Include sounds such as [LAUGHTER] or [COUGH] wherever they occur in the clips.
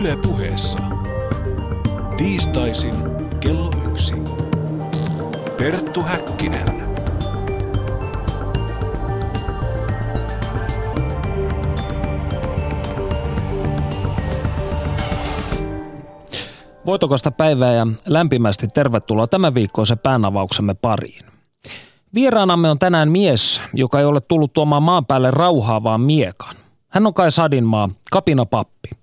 Yle puheessa. Tiistaisin kello yksi. Perttu Häkkinen. Voitokasta päivää ja lämpimästi tervetuloa tämän viikkoisen päänavauksemme pariin. Vieraanamme on tänään mies, joka ei ole tullut tuomaan maan päälle rauhaa, vaan miekan. Hän on Kai Sadinmaa, kapinapappi.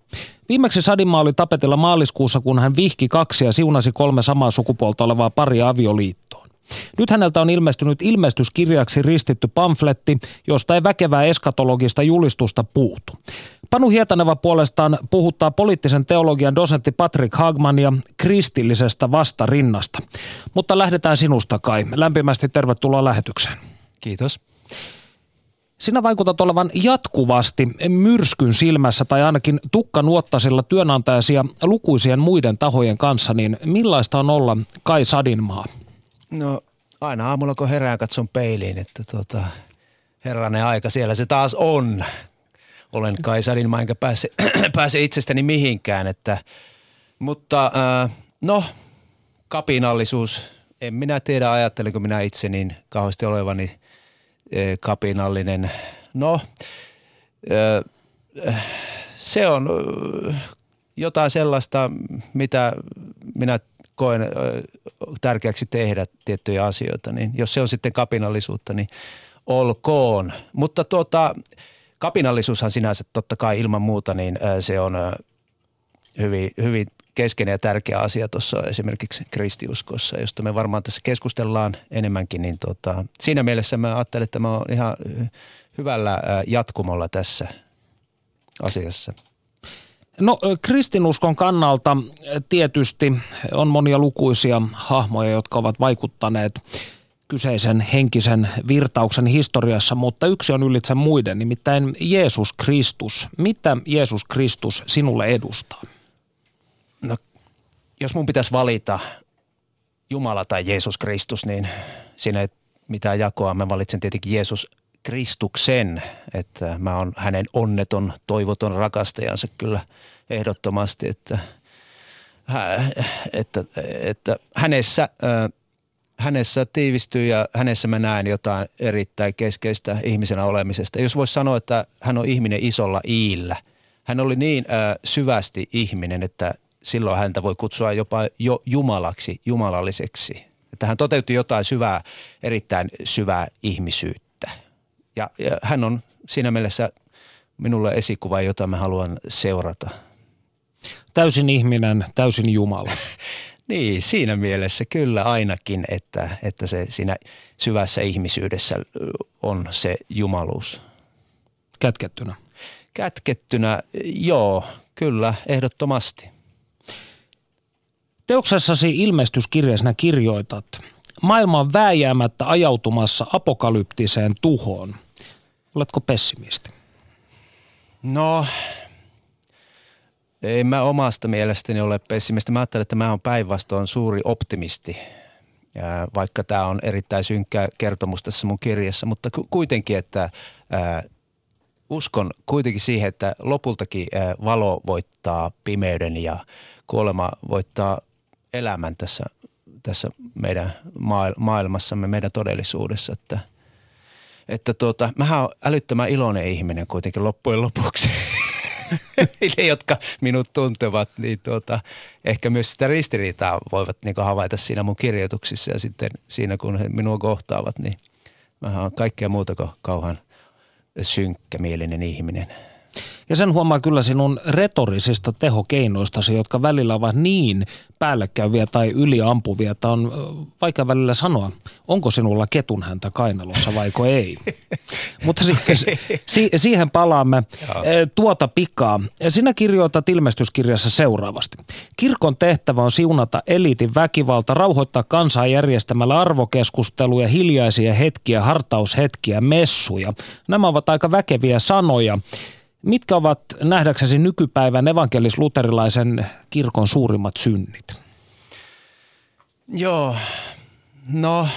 Viimeksi Sadinmaa oli tapetilla maaliskuussa, kun hän vihki kaksi ja siunasi kolme samaa sukupuolta olevaa paria avioliittoon. Nyt häneltä on ilmestynyt ilmestyskirjaksi ristitty pamfletti, josta ei väkevää eskatologista julistusta puutu. Panu Hietaneva puolestaan puhuttaa poliittisen teologian dosentti Patrick Hagmania kristillisestä vastarinnasta. Mutta lähdetään sinusta Kai. Lämpimästi tervetuloa lähetykseen. Kiitos. Sinä vaikutat olevan jatkuvasti myrskyn silmässä tai ainakin tukkanuottasilla työnantajasi ja lukuisien muiden tahojen kanssa, niin millaista on olla Kai Sadinmaa? No aina aamulla kun herään katson peiliin, että tota, herranen aika siellä se taas on. Olen Kai Sadinmaa enkä pääse, [CLEARS THROAT] pääse itsestäni mihinkään, että, mutta äh, no kapinallisuus, en minä tiedä ajattelenko minä itse niin kauheasti olevani – kapinallinen. No, se on jotain sellaista, mitä minä koen tärkeäksi tehdä tiettyjä asioita. Niin jos se on sitten kapinallisuutta, niin olkoon. Mutta tuota, kapinallisuushan sinänsä totta kai ilman muuta, niin se on hyvin, hyvin keskeinen ja tärkeä asia tuossa esimerkiksi kristiuskossa, josta me varmaan tässä keskustellaan enemmänkin, niin tota, siinä mielessä mä ajattelen, että mä oon ihan hyvällä jatkumolla tässä asiassa. No kristinuskon kannalta tietysti on monia lukuisia hahmoja, jotka ovat vaikuttaneet kyseisen henkisen virtauksen historiassa, mutta yksi on ylitse muiden, nimittäin Jeesus Kristus. Mitä Jeesus Kristus sinulle edustaa? Jos mun pitäisi valita Jumala tai Jeesus Kristus, niin siinä ei mitään jakoa. Mä valitsen tietenkin Jeesus Kristuksen, että mä oon hänen onneton, toivoton rakastajansa kyllä ehdottomasti, että, että, että hänessä, hänessä tiivistyy ja hänessä mä näen jotain erittäin keskeistä ihmisenä olemisesta. Jos voisi sanoa, että hän on ihminen isolla iillä. Hän oli niin syvästi ihminen, että silloin häntä voi kutsua jopa jo jumalaksi, jumalalliseksi. Että hän toteutti jotain syvää, erittäin syvää ihmisyyttä. Ja, ja hän on siinä mielessä minulle esikuva, jota mä haluan seurata. Täysin ihminen, täysin Jumala. [LAUGHS] niin, siinä mielessä kyllä ainakin, että, että se siinä syvässä ihmisyydessä on se jumaluus. Kätkettynä? Kätkettynä, joo, kyllä, ehdottomasti. Teoksessasi ilmestyskirjasena kirjoitat, maailma on vääjäämättä ajautumassa apokalyptiseen tuhoon. Oletko pessimisti? No, ei mä omasta mielestäni ole pessimisti. Mä ajattelen, että mä oon päinvastoin suuri optimisti, ja vaikka tämä on erittäin synkkä kertomus tässä mun kirjassa, mutta kuitenkin, että ää, uskon kuitenkin siihen, että lopultakin valo voittaa pimeyden ja kuolema voittaa elämän tässä, tässä meidän maailmassamme, meidän todellisuudessa, että – että tuota, mähän olen älyttömän iloinen ihminen kuitenkin loppujen lopuksi. [LAUGHS] ne, jotka minut tuntevat, niin tuota, ehkä myös sitä ristiriitaa voivat niin havaita siinä mun kirjoituksissa ja sitten siinä kun he minua kohtaavat, niin mä olen kaikkea muuta kuin kauhan synkkämielinen ihminen – ja sen huomaa kyllä sinun retorisista tehokeinoistasi, jotka välillä ovat niin päällekkäyviä tai yliampuvia, että on vaikka välillä sanoa, onko sinulla ketun häntä kainalossa vaiko ei. [LAUGHS] Mutta si- si- siihen palaamme tuota pikaa. Sinä kirjoitat ilmestyskirjassa seuraavasti. Kirkon tehtävä on siunata eliitin väkivalta, rauhoittaa kansaa järjestämällä arvokeskusteluja, hiljaisia hetkiä, hartaushetkiä, messuja. Nämä ovat aika väkeviä sanoja. Mitkä ovat nähdäksesi nykypäivän evankelis-luterilaisen kirkon suurimmat synnit? Joo, no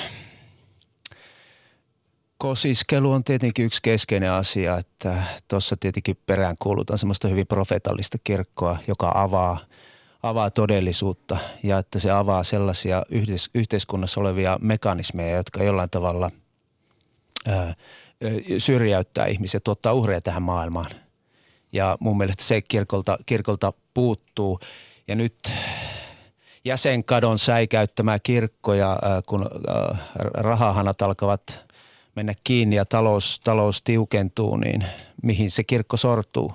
Kosiskelu on tietenkin yksi keskeinen asia, että tuossa tietenkin perään kuulutaan semmoista hyvin profeetallista kirkkoa, joka avaa, avaa todellisuutta ja että se avaa sellaisia yhteis- yhteiskunnassa olevia mekanismeja, jotka jollain tavalla ää, syrjäyttää ihmisiä, tuottaa uhreja tähän maailmaan. Ja mun mielestä se kirkolta, kirkolta puuttuu. Ja nyt jäsenkadon säikäyttämää kirkkoja, kun rahahanat alkavat – mennä kiinni ja talous, talous tiukentuu, niin mihin se kirkko sortuu.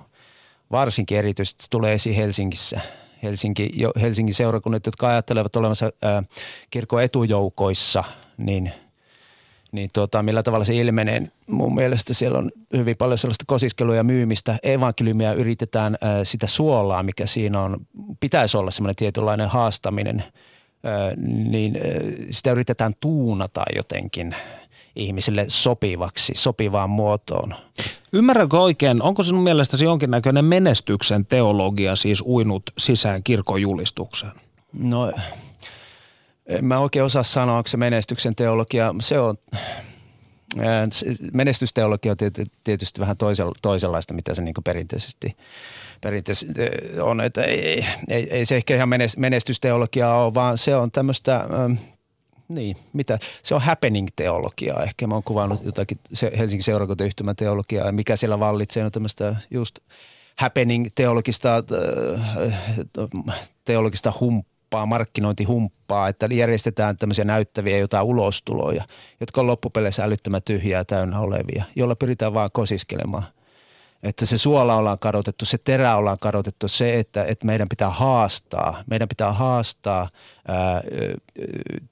Varsinkin erityisesti tulee esiin Helsingissä. Helsinki, Helsingin seurakunnat, jotka ajattelevat olevansa ää, kirkon etujoukoissa, niin, niin tuota, millä tavalla se ilmenee. Mun mielestä siellä on hyvin paljon sellaista kosiskelua ja myymistä. Evankeliumia yritetään ää, sitä suolaa, mikä siinä on. Pitäisi olla semmoinen tietynlainen haastaminen, ää, niin ää, sitä yritetään tuunata jotenkin – ihmisille sopivaksi, sopivaan muotoon. Ymmärränkö oikein, onko sinun mielestäsi jonkinnäköinen menestyksen teologia siis uinut sisään kirkon julistukseen? No en mä oikein osaa sanoa, onko se menestyksen teologia. Se on, menestysteologia on tietysti vähän toisenlaista, mitä se niin perinteisesti, perinteisesti on. Että ei, ei, ei se ehkä ihan menestysteologia ole, vaan se on tämmöistä niin, mitä, se on happening-teologiaa. Ehkä mä oon kuvannut jotakin se Helsingin seurakuntayhtymän teologiaa, mikä siellä vallitsee, on tämmöistä just happening-teologista teologista humppaa, markkinointihumppaa, että järjestetään tämmöisiä näyttäviä jotain ulostuloja, jotka on loppupeleissä älyttömän tyhjää täynnä olevia, joilla pyritään vaan kosiskelemaan – että se suola ollaan kadotettu, se terä ollaan kadotettu, se, että, että meidän pitää haastaa, meidän pitää haastaa ää,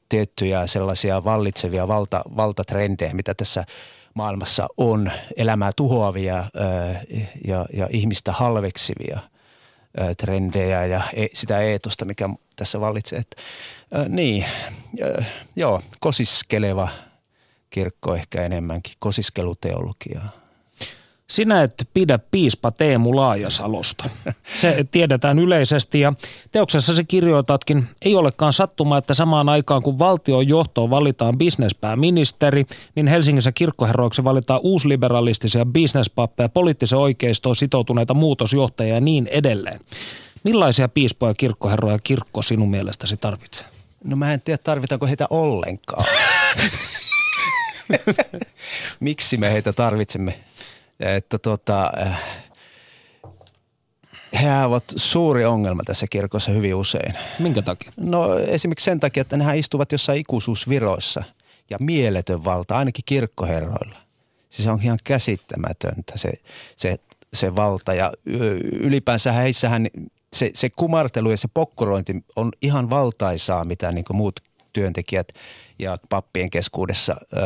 tiettyjä sellaisia vallitsevia valta, valtatrendejä, mitä tässä maailmassa on, elämää tuhoavia ää, ja, ja ihmistä halveksivia trendejä ja e, sitä eetosta, mikä tässä vallitsee. Että, ää, niin, ää, joo, kosiskeleva kirkko ehkä enemmänkin, kosiskeluteologiaa. Sinä et pidä piispa Teemu Laajasalosta. Se tiedetään yleisesti ja teoksessa se kirjoitatkin, ei olekaan sattuma, että samaan aikaan kun valtion johtoon valitaan bisnespääministeri, niin Helsingissä kirkkoherroiksi valitaan uusliberalistisia bisnespappeja, poliittisen oikeistoon sitoutuneita muutosjohtajia ja niin edelleen. Millaisia piispoja, kirkkoherroja kirkko sinun mielestäsi tarvitsee? No mä en tiedä, tarvitaanko heitä ollenkaan. [LAUGHS] Miksi me heitä tarvitsemme? että tota, äh, he ovat suuri ongelma tässä kirkossa hyvin usein. Minkä takia? No esimerkiksi sen takia, että nehän istuvat jossain ikuisuusviroissa ja mieletön valta, ainakin kirkkoherroilla. Siis on ihan käsittämätöntä se, se, se valta ja ylipäänsä heissähän se, se kumartelu ja se pokkorointi on ihan valtaisaa, mitä niin muut työntekijät ja pappien keskuudessa ö,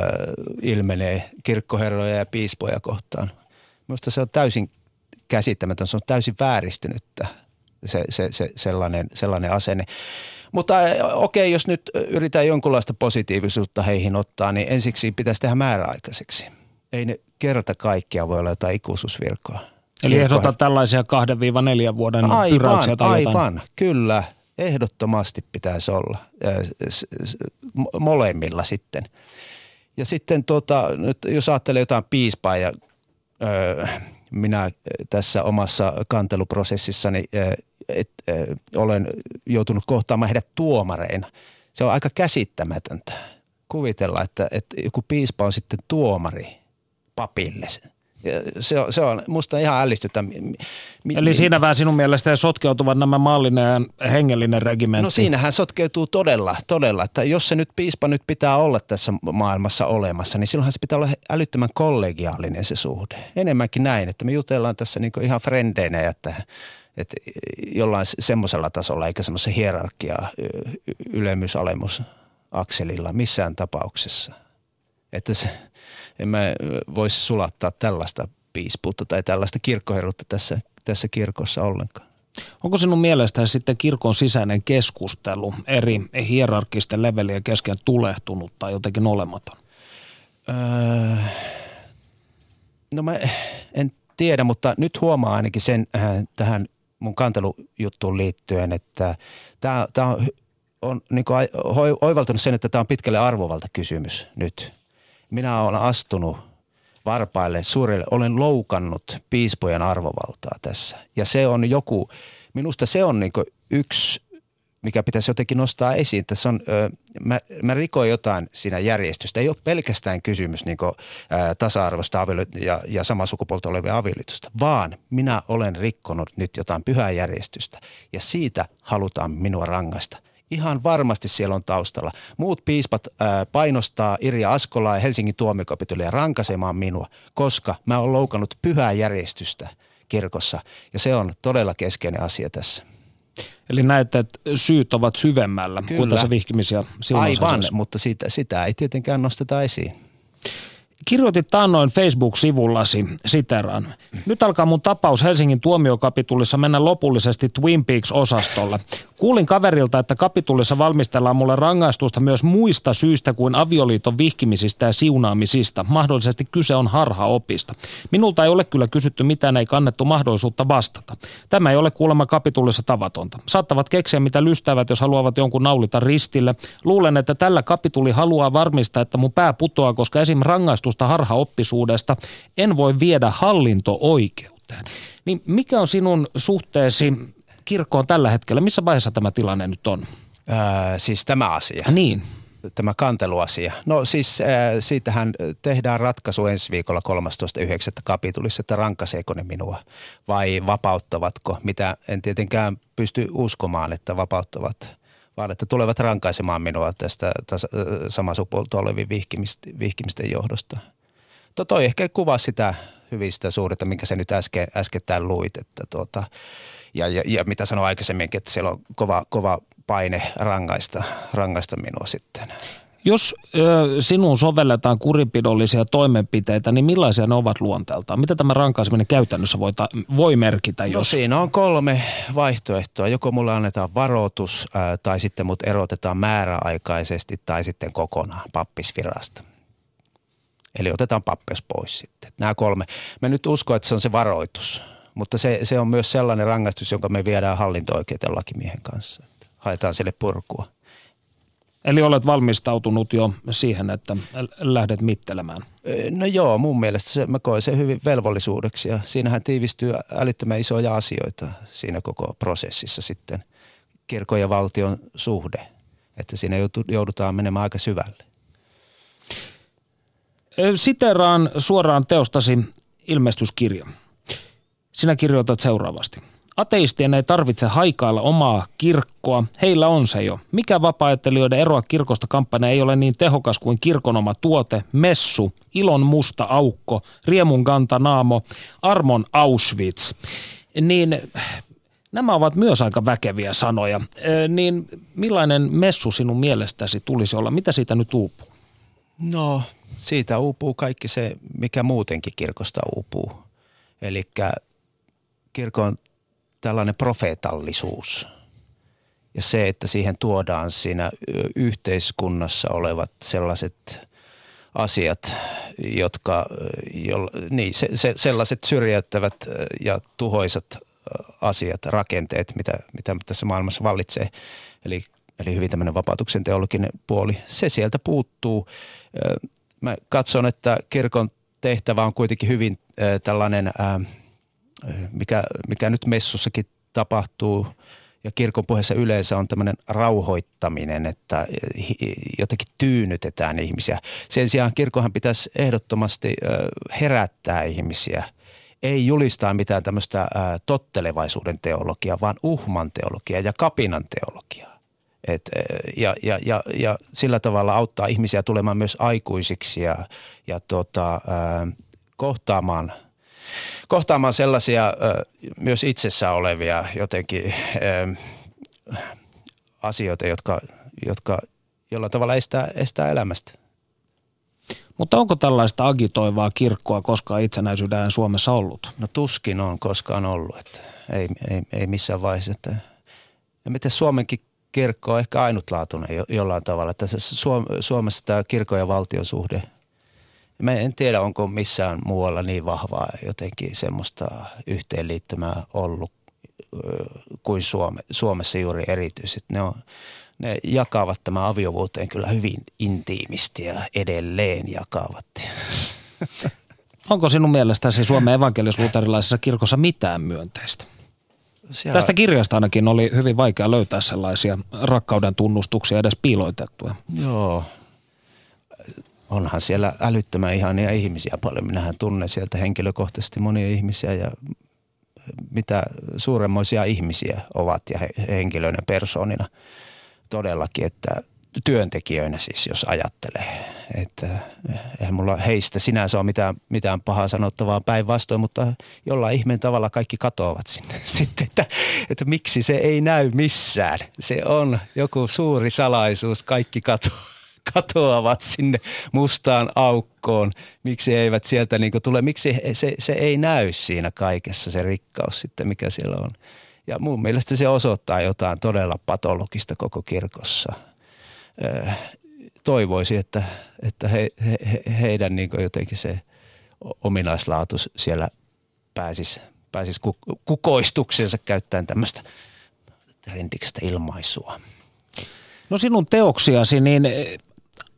ilmenee kirkkoherroja ja piispoja kohtaan. Minusta se on täysin käsittämätön, se on täysin vääristynyttä se, se, se sellainen, sellainen asenne. Mutta okei, jos nyt yritetään jonkunlaista positiivisuutta heihin ottaa, niin ensiksi pitäisi tehdä määräaikaiseksi. Ei ne kerta kaikkia voi olla jotain ikuisuusvirkoa. Eli ehdota tällaisia 2-4 vuoden aivan, pyräyksiä tai aivan, jotain. kyllä. Ehdottomasti pitäisi olla molemmilla sitten. Ja sitten tota, nyt jos ajattelee jotain piispaa ja ö, minä tässä omassa kanteluprosessissani ö, et, ö, olen joutunut kohtaamaan heidät tuomareina. Se on aika käsittämätöntä kuvitella, että, että joku piispa on sitten tuomari papille – se on, se on musta ihan ällistyttä. Eli siinä vähän sinun mielestä sotkeutuvat nämä maallinen ja hengellinen regimentti. No siinähän sotkeutuu todella, todella, että jos se nyt piispa nyt pitää olla tässä maailmassa olemassa, niin silloinhan se pitää olla älyttömän kollegiaalinen se suhde. Enemmänkin näin, että me jutellaan tässä niin ihan frendeinä, että, että jollain semmoisella tasolla eikä semmoisen hierarkia ylemmys-alemus akselilla missään tapauksessa. Että se, en mä voisi sulattaa tällaista piispuutta tai tällaista kirkkoherruutta tässä, tässä kirkossa ollenkaan. Onko sinun mielestäsi sitten kirkon sisäinen keskustelu eri hierarkisten levelien kesken tulehtunut tai jotenkin olematon? Öö, no mä en tiedä, mutta nyt huomaa ainakin sen äh, tähän mun kantelujuttuun liittyen, että tämä on, on niin oivaltanut sen, että tämä on pitkälle arvovalta kysymys nyt – Minä olen astunut varpaille suurelle, olen loukannut piispojen arvovaltaa tässä. Ja se on joku, minusta se on niin yksi mikä pitäisi jotenkin nostaa esiin. Tässä on, ö, mä, mä rikoin jotain siinä järjestystä. Ei ole pelkästään kysymys niin kuin, ö, tasa-arvosta ja, ja samaa sukupuolta olevia avioliitosta, vaan minä olen rikkonut nyt jotain pyhää järjestystä ja siitä halutaan minua rangaista. Ihan varmasti siellä on taustalla. Muut piispat ää, painostaa Irja Askolaa ja Helsingin tuomikapitulia rankaisemaan minua, koska mä oon loukannut pyhää järjestystä kirkossa. Ja se on todella keskeinen asia tässä. Eli näette, että syyt ovat syvemmällä Kyllä. kuin tässä vihkimis- ja Aivan, mutta sitä, sitä ei tietenkään nosteta esiin. Kirjoitit taannoin Facebook-sivullasi, siteraan. Nyt alkaa mun tapaus Helsingin tuomiokapitulissa mennä lopullisesti Twin Peaks-osastolle. Kuulin kaverilta, että kapitulissa valmistellaan mulle rangaistusta myös muista syistä kuin avioliiton vihkimisistä ja siunaamisista. Mahdollisesti kyse on harhaopista. Minulta ei ole kyllä kysytty mitään, ei kannettu mahdollisuutta vastata. Tämä ei ole kuulemma kapitulissa tavatonta. Saattavat keksiä mitä lystävät, jos haluavat jonkun naulita ristille. Luulen, että tällä kapituli haluaa varmistaa, että mun pää putoaa, koska esim. Rangaistusta harhaoppisuudesta en voi viedä hallinto-oikeuteen. Niin mikä on sinun suhteesi kirkkoon tällä hetkellä? Missä vaiheessa tämä tilanne nyt on? Ää, siis tämä asia, Niin. tämä kanteluasia. No siis ää, siitähän tehdään ratkaisu ensi viikolla 13.9. kapitulissa, että rankaiseeko ne minua vai vapauttavatko, mitä en tietenkään pysty uskomaan, että vapauttavat, vaan että tulevat rankaisemaan minua tästä sama sukupuolta olevien vihkimisten, johdosta. To, toi ehkä kuvaa sitä hyvin sitä suhdetta, minkä sä nyt äsken, äskettäin luit, että tuota, ja, ja, ja, mitä sanoin aikaisemminkin, että siellä on kova, kova paine rangaista, rangaista minua sitten. Jos ö, sinuun sovelletaan kurinpidollisia toimenpiteitä, niin millaisia ne ovat luonteeltaan? Mitä tämä rankaiseminen käytännössä voi, ta- voi merkitä, No jos... siinä on kolme vaihtoehtoa. Joko mulle annetaan varoitus ää, tai sitten mut erotetaan määräaikaisesti tai sitten kokonaan pappisvirasta. Eli otetaan pappeus pois sitten. Nämä kolme. Mä nyt uskon, että se on se varoitus, mutta se, se on myös sellainen rangaistus, jonka me viedään hallinto-oikeuteen lakimiehen kanssa. Haetaan sille purkua. Eli olet valmistautunut jo siihen, että lähdet mittelemään. No joo, mun mielestä se, mä koen sen hyvin velvollisuudeksi ja siinähän tiivistyy älyttömän isoja asioita siinä koko prosessissa sitten. Kirkon ja valtion suhde, että siinä joudutaan menemään aika syvälle. Siteraan suoraan teostasi ilmestyskirja. Sinä kirjoitat seuraavasti. Ateistien ei tarvitse haikailla omaa kirkkoa, heillä on se jo. Mikä vapaajattelijoiden eroa kirkosta kampanja ei ole niin tehokas kuin kirkon oma tuote, messu, ilon musta aukko, riemun kanta naamo, armon Auschwitz. Niin nämä ovat myös aika väkeviä sanoja. Niin millainen messu sinun mielestäsi tulisi olla? Mitä siitä nyt uupuu? No, siitä uupuu kaikki se, mikä muutenkin kirkosta uupuu. Eli kirkon tällainen profeetallisuus ja se, että siihen tuodaan siinä yhteiskunnassa olevat sellaiset asiat, jotka, jolla, niin, se, se, sellaiset syrjäyttävät ja tuhoisat asiat, rakenteet, mitä, mitä tässä maailmassa vallitsee. Eli, eli hyvin tämmöinen vapautuksen teologinen puoli, se sieltä puuttuu. Mä katson, että kirkon tehtävä on kuitenkin hyvin tällainen, ää, mikä, mikä nyt messussakin tapahtuu ja kirkon puheessa yleensä on tämmöinen rauhoittaminen, että jotenkin tyynnytetään ihmisiä. Sen sijaan kirkonhan pitäisi ehdottomasti herättää ihmisiä. Ei julistaa mitään tämmöistä tottelevaisuuden teologiaa, vaan uhman teologiaa ja kapinan teologiaa. Et, ja, ja, ja, ja sillä tavalla auttaa ihmisiä tulemaan myös aikuisiksi ja, ja tota, kohtaamaan – kohtaamaan sellaisia myös itsessä olevia jotenkin asioita, jotka, jotka jollain tavalla estää, estää elämästä. Mutta onko tällaista agitoivaa kirkkoa koskaan itsenäisyyden Suomessa ollut? No tuskin on koskaan ollut, että ei, ei, ei missään vaiheessa. Että, ja miten Suomenkin kirkko on ehkä ainutlaatuinen jo, jollain tavalla. Että Suom, Suomessa tämä kirkon ja valtion suhde, mä en tiedä onko missään muualla niin vahvaa jotenkin semmoista yhteenliittymää ollut kuin Suome, Suomessa juuri erityisesti. Ne on, ne jakavat tämän aviovuoteen kyllä hyvin intiimisti ja edelleen jakavat. [LAUGHS] Onko sinun mielestäsi Suomen evankelis-luterilaisessa kirkossa mitään myönteistä? Siellä... Tästä kirjasta ainakin oli hyvin vaikea löytää sellaisia rakkauden tunnustuksia edes piiloitettuja. Joo. Onhan siellä älyttömän ihania ihmisiä paljon. Minähän tunnen sieltä henkilökohtaisesti monia ihmisiä ja mitä suuremmoisia ihmisiä ovat ja henkilöinä persoonina todellakin, että työntekijöinä siis, jos ajattelee. Että eihän mulla heistä sinänsä ole mitään, mitään pahaa sanottavaa päinvastoin, mutta jollain ihmeen tavalla kaikki katoavat sinne [LAUGHS] sitten, että, että miksi se ei näy missään. Se on joku suuri salaisuus, kaikki katoaa katoavat sinne mustaan aukkoon. Miksi eivät sieltä niin tule, miksi se, se ei näy siinä kaikessa se rikkaus sitten, mikä siellä on. Ja mun mielestä se osoittaa jotain todella patologista koko kirkossa. Toivoisi, että, että he, he, heidän niin jotenkin se ominaislaatu siellä pääsisi, pääsisi kukoistuksensa käyttäen tämmöistä trendikstä ilmaisua. No sinun teoksiasi, niin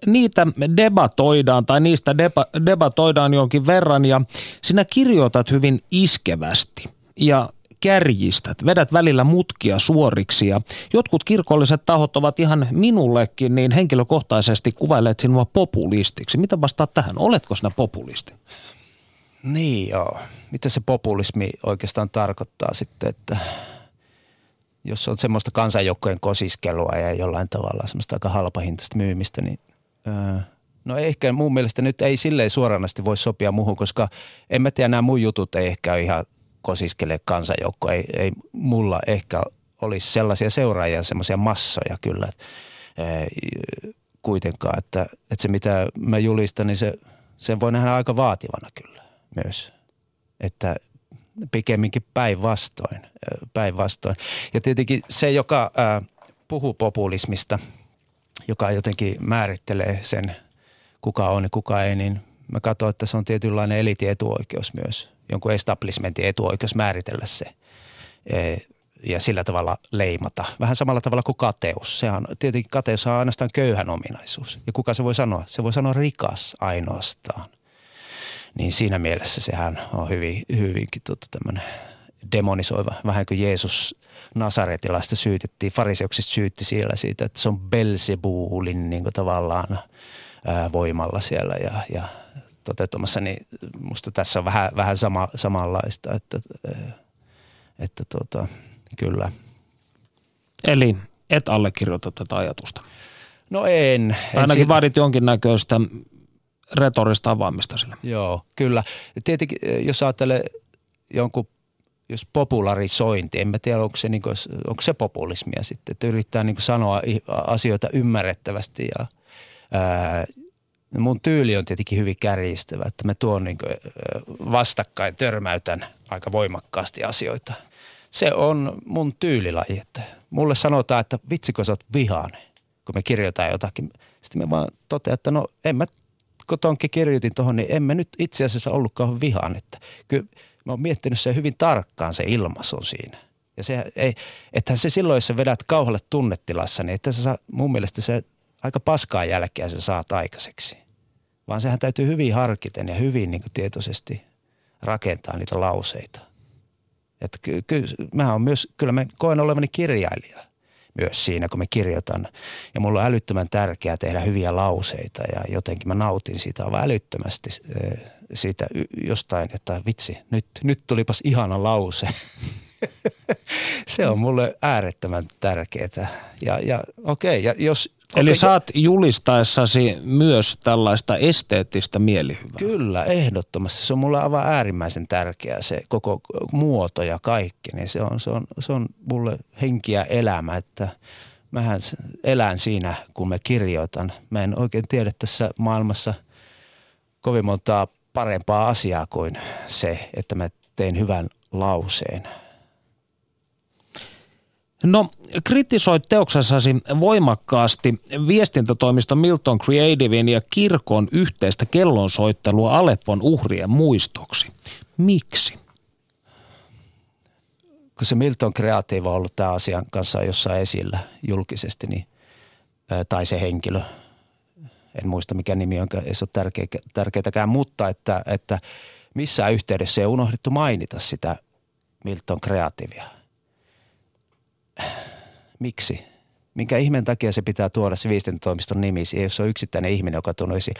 niitä debatoidaan tai niistä deba, debatoidaan jonkin verran ja sinä kirjoitat hyvin iskevästi ja kärjistät, vedät välillä mutkia suoriksi ja jotkut kirkolliset tahot ovat ihan minullekin niin henkilökohtaisesti kuvailleet sinua populistiksi. Mitä vastaat tähän? Oletko sinä populisti? Niin joo. Mitä se populismi oikeastaan tarkoittaa sitten, että jos on semmoista kansanjoukkojen kosiskelua ja jollain tavalla semmoista aika halpahintaista myymistä, niin No ehkä mun mielestä nyt ei silleen suoranasti voi sopia muuhun, koska en mä tiedä, nämä mun jutut ei ehkä ihan kosiskele kansanjoukko. Ei, ei mulla ehkä olisi sellaisia seuraajia, semmoisia massoja kyllä kuitenkaan, että, että se mitä mä julistan, niin se, sen voi nähdä aika vaativana kyllä myös. Että pikemminkin päinvastoin, päinvastoin. Ja tietenkin se, joka ää, puhuu populismista – joka jotenkin määrittelee sen, kuka on ja kuka ei, niin mä katson, että se on tietynlainen elitietuoikeus myös, jonkun establishmentin etuoikeus määritellä se e, ja sillä tavalla leimata. Vähän samalla tavalla kuin kateus. Sehän, tietenkin kateus on ainoastaan köyhän ominaisuus. Ja kuka se voi sanoa? Se voi sanoa rikas ainoastaan. Niin siinä mielessä sehän on hyvin, hyvinkin tuota tämmöinen demonisoiva. Vähän kuin Jeesus Nasaretilaista syytettiin, fariseuksista syytti siellä siitä, että se on Belzebulin niin tavallaan ää, voimalla siellä ja, ja toteutumassa, niin musta tässä on vähän, vähän sama, samanlaista, että, että tuota, kyllä. Eli et allekirjoita tätä ajatusta? No en. Ainakin siinä... vaadit jonkinnäköistä retorista avaamista sille. Joo, kyllä. Tietenkin, jos ajattelee jonkun jos popularisointi, en mä tiedä onko se, niin kuin, onko se populismia sitten, että yrittää niin sanoa asioita ymmärrettävästi ja ää, mun tyyli on tietenkin hyvin kärjistävä, että mä tuon niin kuin, vastakkain, törmäytän aika voimakkaasti asioita. Se on mun tyylilaji, että mulle sanotaan, että vitsikö sä oot vihainen, kun me kirjoitetaan jotakin. Sitten me vaan totean, että no en mä, kun tonkin kirjoitin tuohon, niin en mä nyt itse asiassa ollutkaan vihaan, että kyllä – mä oon miettinyt se hyvin tarkkaan se ilmaisun siinä. Ja se ei, että se silloin, jos sä vedät kauhalle tunnetilassa, niin että sä saa, mun mielestä se aika paskaa jälkeä sä saat aikaiseksi. Vaan sehän täytyy hyvin harkiten ja hyvin niin tietoisesti rakentaa niitä lauseita. Että ky, ky, mä on myös, kyllä mä koen olevani kirjailija myös siinä, kun mä kirjoitan. Ja mulla on älyttömän tärkeää tehdä hyviä lauseita ja jotenkin mä nautin siitä aivan älyttömästi siitä jostain, että vitsi, nyt, nyt tulipas ihana lause. [LAUGHS] se on mulle äärettömän tärkeää. Ja, ja okei, ja jos Eli okay. saat julistaessasi myös tällaista esteettistä mielihyvää. Kyllä, ehdottomasti. Se on mulle aivan äärimmäisen tärkeää se koko muoto ja kaikki. Niin se, on, se, on, se on mulle henkiä elämä, että mähän elän siinä, kun mä kirjoitan. Mä en oikein tiedä tässä maailmassa kovin montaa parempaa asiaa kuin se, että mä teen hyvän lauseen – No, kritisoit teoksessasi voimakkaasti viestintätoimisto Milton Creativein ja kirkon yhteistä kellonsoittelua Aleppon uhrien muistoksi. Miksi? Kun se Milton Creative on ollut tämän asian kanssa jossain esillä julkisesti, niin tai se henkilö. En muista mikä nimi on, ei se ole tärkeä, tärkeätäkään, mutta että, että missään yhteydessä ei unohdettu mainita sitä Milton Kreatiivia. Miksi? Minkä ihmeen takia se pitää tuoda se viestintätoimiston nimi, jos on yksittäinen ihminen, joka tunnuisi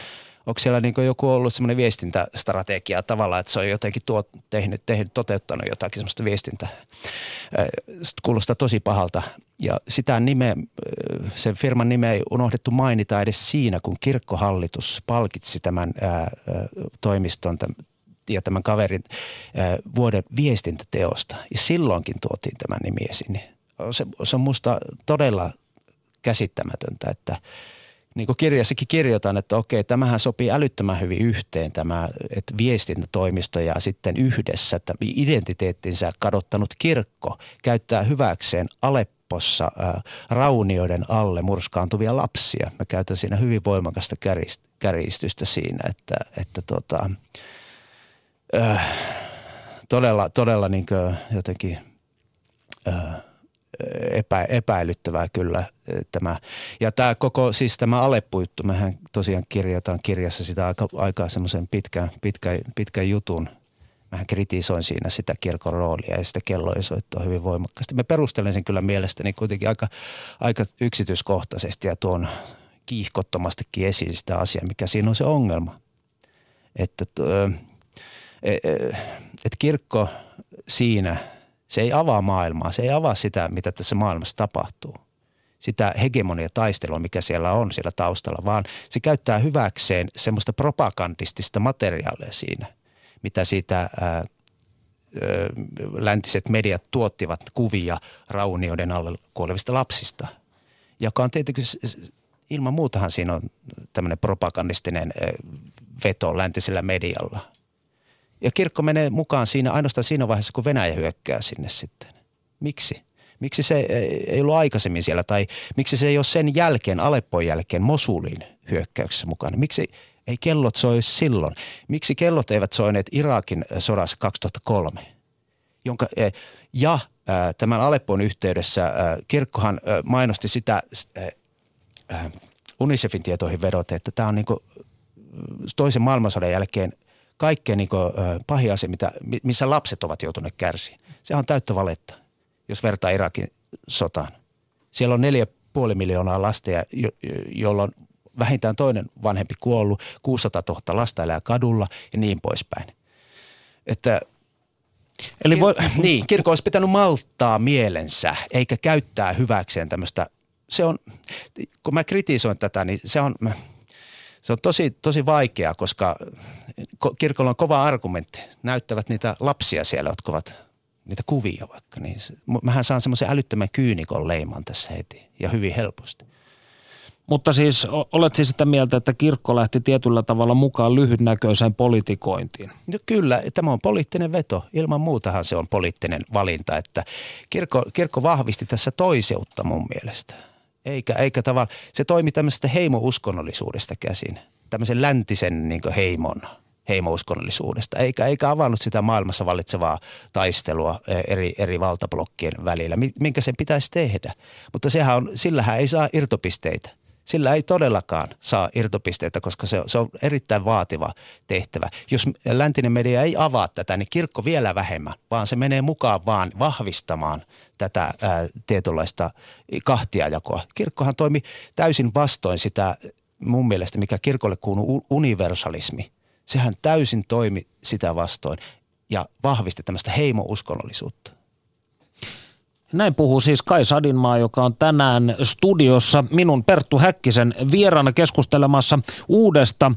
onko siellä niin joku ollut semmoinen viestintästrategia tavallaan, että se on jotenkin tuo, tehnyt, tehnyt, toteuttanut jotakin semmoista viestintää. Kuulostaa tosi pahalta. Ja sitä nime, sen firman nimeä ei unohdettu mainita edes siinä, kun kirkkohallitus palkitsi tämän ää, toimiston tämän, ja tämän kaverin ää, vuoden viestintäteosta. Ja silloinkin tuotiin tämä nimi esiin. Se, se on musta todella käsittämätöntä, että – niin kuin kirjassakin kirjoitan, että okei, tämähän sopii älyttömän hyvin yhteen tämä, että viestintätoimisto ja sitten yhdessä että identiteettinsä kadottanut kirkko käyttää hyväkseen Aleppossa ää, raunioiden alle murskaantuvia lapsia. Mä käytän siinä hyvin voimakasta kärjistystä siinä, että, että tota, ää, todella, todella niin jotenkin ää, epä, epäilyttävää kyllä tämä. Ja tämä koko, siis tämä Aleppo-juttu, mehän tosiaan kirjoitan kirjassa sitä aika, aika semmoisen pitkän, pitkän, pitkän jutun. Mähän kritisoin siinä sitä kirkon roolia ja sitä kelloisoittoa hyvin voimakkaasti. Mä perustelen sen kyllä mielestäni kuitenkin aika, aika yksityiskohtaisesti ja tuon kiihkottomastikin esiin sitä asiaa, mikä siinä on se ongelma. Että, e, e, että kirkko siinä – se ei avaa maailmaa, se ei avaa sitä, mitä tässä maailmassa tapahtuu. Sitä hegemonia-taistelua, mikä siellä on siellä taustalla, vaan se käyttää hyväkseen semmoista propagandistista materiaalia siinä, mitä siitä ää, läntiset mediat tuottivat kuvia raunioiden alle kuolevista lapsista, joka on tietenkin ilman muutahan siinä on tämmöinen propagandistinen veto läntisellä medialla – ja kirkko menee mukaan siinä ainoastaan siinä vaiheessa, kun Venäjä hyökkää sinne sitten. Miksi? Miksi se ei ollut aikaisemmin siellä tai miksi se ei ole sen jälkeen, Aleppon jälkeen Mosulin hyökkäyksessä mukana? Miksi ei kellot soi silloin? Miksi kellot eivät soineet Irakin sodassa 2003? Jonka, e, ja tämän Aleppon yhteydessä kirkkohan mainosti sitä UNICEFin tietoihin vedote, että tämä on niin toisen maailmansodan jälkeen – kaikkein niin kuin, pahin asia, mitä, missä lapset ovat joutuneet kärsiin. Se on täyttä valetta, jos vertaa Irakin sotaan. Siellä on neljä puoli miljoonaa lasta, jo, joilla on vähintään toinen vanhempi kuollut, 600 000 lasta elää kadulla ja niin poispäin. Että Eli voi... [LAUGHS] Niin, kirkko olisi pitänyt malttaa mielensä, eikä käyttää hyväkseen tämmöistä, se on, kun mä kritisoin tätä, niin se on, se on tosi, tosi vaikeaa, koska kirkolla on kova argumentti. Näyttävät niitä lapsia siellä, jotka ovat niitä kuvia vaikka. Niin se, mähän saan semmoisen älyttömän kyynikon leiman tässä heti ja hyvin helposti. Mutta siis olet siis sitä mieltä, että kirkko lähti tietyllä tavalla mukaan lyhytnäköiseen politikointiin? No kyllä, tämä on poliittinen veto. Ilman muutahan se on poliittinen valinta, että kirkko, kirkko vahvisti tässä toiseutta mun mielestä. Eikä, eikä tavallaan, se toimi tämmöisestä heimouskonnollisuudesta käsin, tämmöisen läntisen niin heimon heimouskonnollisuudesta, eikä, eikä avannut sitä maailmassa vallitsevaa taistelua e, eri, eri valtablokkien välillä, minkä sen pitäisi tehdä. Mutta sehän on, sillähän ei saa irtopisteitä. Sillä ei todellakaan saa irtopisteitä, koska se, se on erittäin vaativa tehtävä. Jos läntinen media ei avaa tätä, niin kirkko vielä vähemmän, vaan se menee mukaan vaan vahvistamaan tätä ää, tietynlaista kahtiajakoa. Kirkkohan toimi täysin vastoin sitä mun mielestä, mikä kirkolle kuuluu universalismi. Sehän täysin toimi sitä vastoin ja vahvisti tämmöistä heimouskonnollisuutta. Näin puhuu siis Kai Sadinmaa, joka on tänään studiossa minun Perttu Häkkisen vieraana keskustelemassa uudesta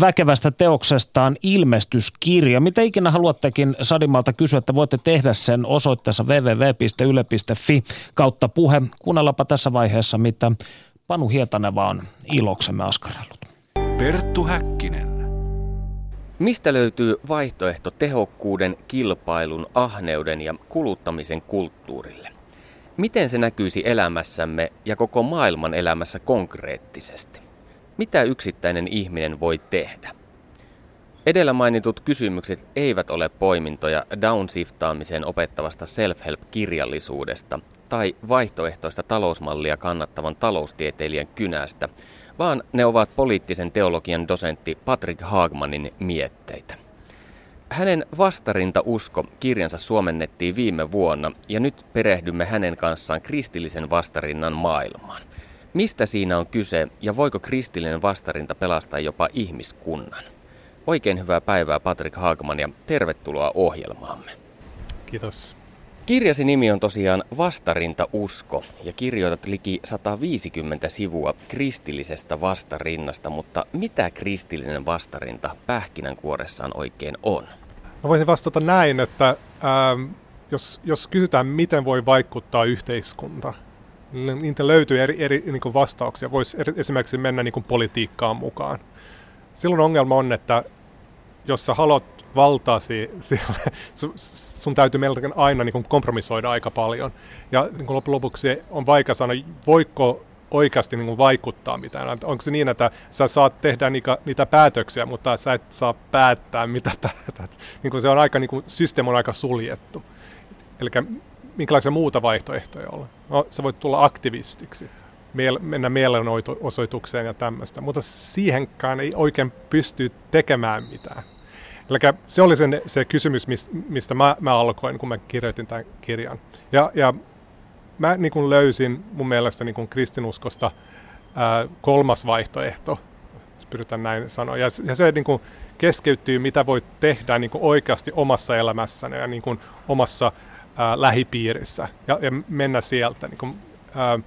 väkevästä teoksestaan ilmestyskirja. Mitä ikinä haluattekin Sadinmaalta kysyä, että voitte tehdä sen osoitteessa www.yle.fi kautta puhe. Kuunnellaanpa tässä vaiheessa, mitä Panu Hietaneva on iloksemme askarellut. Perttu Häkkinen. Mistä löytyy vaihtoehto tehokkuuden, kilpailun, ahneuden ja kuluttamisen kulttuurille? Miten se näkyisi elämässämme ja koko maailman elämässä konkreettisesti? Mitä yksittäinen ihminen voi tehdä? Edellä mainitut kysymykset eivät ole poimintoja downsiftaamiseen opettavasta self-help-kirjallisuudesta, tai vaihtoehtoista talousmallia kannattavan taloustieteilijän kynästä, vaan ne ovat poliittisen teologian dosentti Patrick Haagmanin mietteitä. Hänen vastarinta usko kirjansa suomennettiin viime vuonna ja nyt perehdymme hänen kanssaan kristillisen vastarinnan maailmaan. Mistä siinä on kyse ja voiko kristillinen vastarinta pelastaa jopa ihmiskunnan? Oikein hyvää päivää Patrick Haagman ja tervetuloa ohjelmaamme. Kiitos. Kirjasi nimi on tosiaan Vastarinta usko ja kirjoitat liki 150 sivua kristillisestä vastarinnasta, mutta mitä kristillinen vastarinta pähkinänkuoressaan oikein on? Mä voisin vastata näin, että ähm, jos, jos kysytään, miten voi vaikuttaa yhteiskunta, niin niitä löytyy eri, eri niin kuin vastauksia. Voisi esimerkiksi mennä niin kuin politiikkaan mukaan. Silloin ongelma on, että jos sä haluat valtasi, [LAUGHS] sun täytyy melkein aina niin kompromissoida aika paljon. Ja niin loppujen lopuksi on vaikea sanoa, voiko oikeasti niin kuin vaikuttaa mitään. Onko se niin, että sä saat tehdä niitä, niitä päätöksiä, mutta sä et saa päättää, mitä [LAUGHS] päätät. Niin kuin se on aika, niin kuin, systeemi on aika suljettu. Eli minkälaisia muuta vaihtoehtoja on? No, sä voit tulla aktivistiksi, miel- mennä mielenosoitukseen ja tämmöistä, mutta siihenkään ei oikein pysty tekemään mitään. Eli se oli sen, se kysymys, mistä mä, mä alkoin, kun mä kirjoitin tämän kirjan. Ja, ja mä niin kuin löysin mun mielestä niin kuin kristinuskosta ää, kolmas vaihtoehto, jos pyritään näin sanoa. Ja, ja se niin kuin keskeytyy, mitä voi tehdä niin kuin oikeasti omassa elämässäni ja niin kuin omassa ää, lähipiirissä ja, ja mennä sieltä. Niin kuin, ää,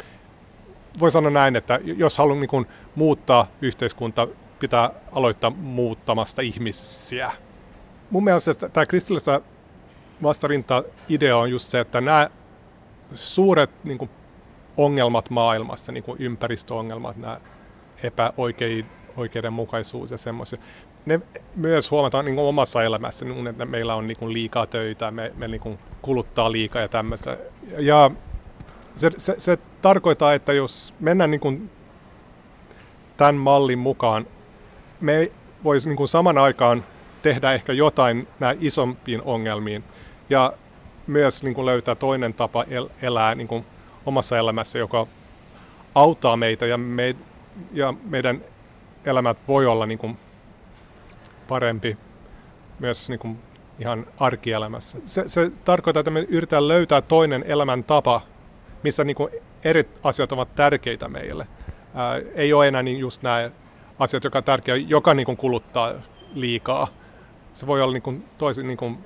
voi sanoa näin, että jos haluan niin kuin, muuttaa yhteiskunta, pitää aloittaa muuttamasta ihmisiä mun mielestä tämä kristillisessä vastarinta-idea on just se, että nämä suuret niin kuin, ongelmat maailmassa, niin kuin ympäristöongelmat, nämä epäoikeudenmukaisuus ja semmoisia, ne myös huomataan niin kuin omassa elämässä, niin, että meillä on niin kuin, liikaa töitä, me, me niin kuin, kuluttaa liikaa ja tämmöistä. Ja se, se, se tarkoittaa, että jos mennään niin kuin, tämän mallin mukaan, me voisi niin saman aikaan tehdä ehkä jotain näin isompiin ongelmiin ja myös niin kuin löytää toinen tapa el- elää niin kuin omassa elämässä, joka auttaa meitä ja, me, ja meidän elämät voi olla niin kuin parempi myös niin kuin ihan arkielämässä. Se, se tarkoittaa, että me yritetään löytää toinen elämän tapa, missä niin kuin eri asiat ovat tärkeitä meille. Ää, ei ole enää niin just nämä asiat, jotka on tärkeä, joka niin kuin kuluttaa liikaa se voi olla niin kuin toisin niin kuin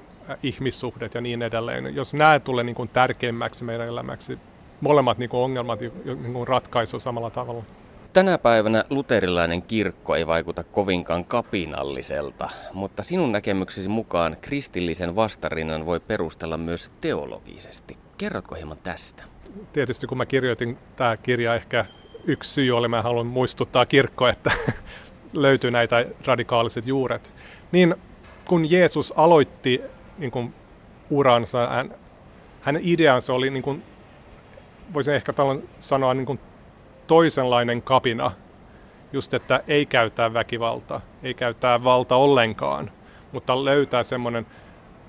ihmissuhdet ja niin edelleen. Jos nämä tulee niin kuin tärkeimmäksi meidän elämäksi, molemmat niin kuin ongelmat niin kuin ratkaisu samalla tavalla. Tänä päivänä luterilainen kirkko ei vaikuta kovinkaan kapinalliselta, mutta sinun näkemyksesi mukaan kristillisen vastarinnan voi perustella myös teologisesti. Kerrotko hieman tästä? Tietysti kun mä kirjoitin tämä kirja, ehkä yksi syy oli, mä haluan muistuttaa kirkko, että [LAUGHS] löytyy näitä radikaaliset juuret. Niin kun Jeesus aloitti niin kuin, uransa, hän, hänen ideansa oli, niin kuin, voisin ehkä sanoa, niin kuin, toisenlainen kapina. Just, että ei käyttää väkivaltaa, ei käyttää valta ollenkaan, mutta löytää semmoinen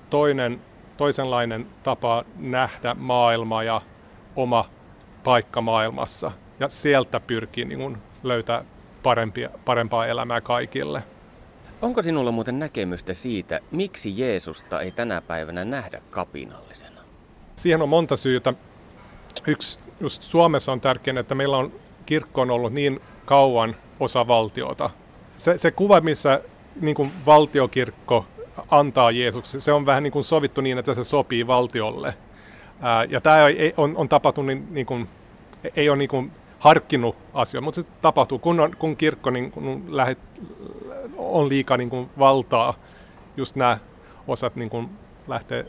toinen, toisenlainen tapa nähdä maailma ja oma paikka maailmassa. Ja sieltä pyrkii niin kuin, löytää parempia, parempaa elämää kaikille. Onko sinulla muuten näkemystä siitä, miksi Jeesusta ei tänä päivänä nähdä kapinallisena? Siihen on monta syytä. Yksi just Suomessa on tärkeää, että meillä on kirkko on ollut niin kauan osa valtiota. Se, se kuva, missä niin kuin valtiokirkko antaa Jeesuksen, se on vähän niin kuin sovittu niin, että se sopii valtiolle. Ää, ja tämä ei, on, on tapahtunut niin, niin kuin, ei ole niin kuin harkkinut asioita, mutta se tapahtuu, kun, on, kun kirkko niin kun lähet, on liikaa niin kuin valtaa, just nämä osat niin kuin lähtee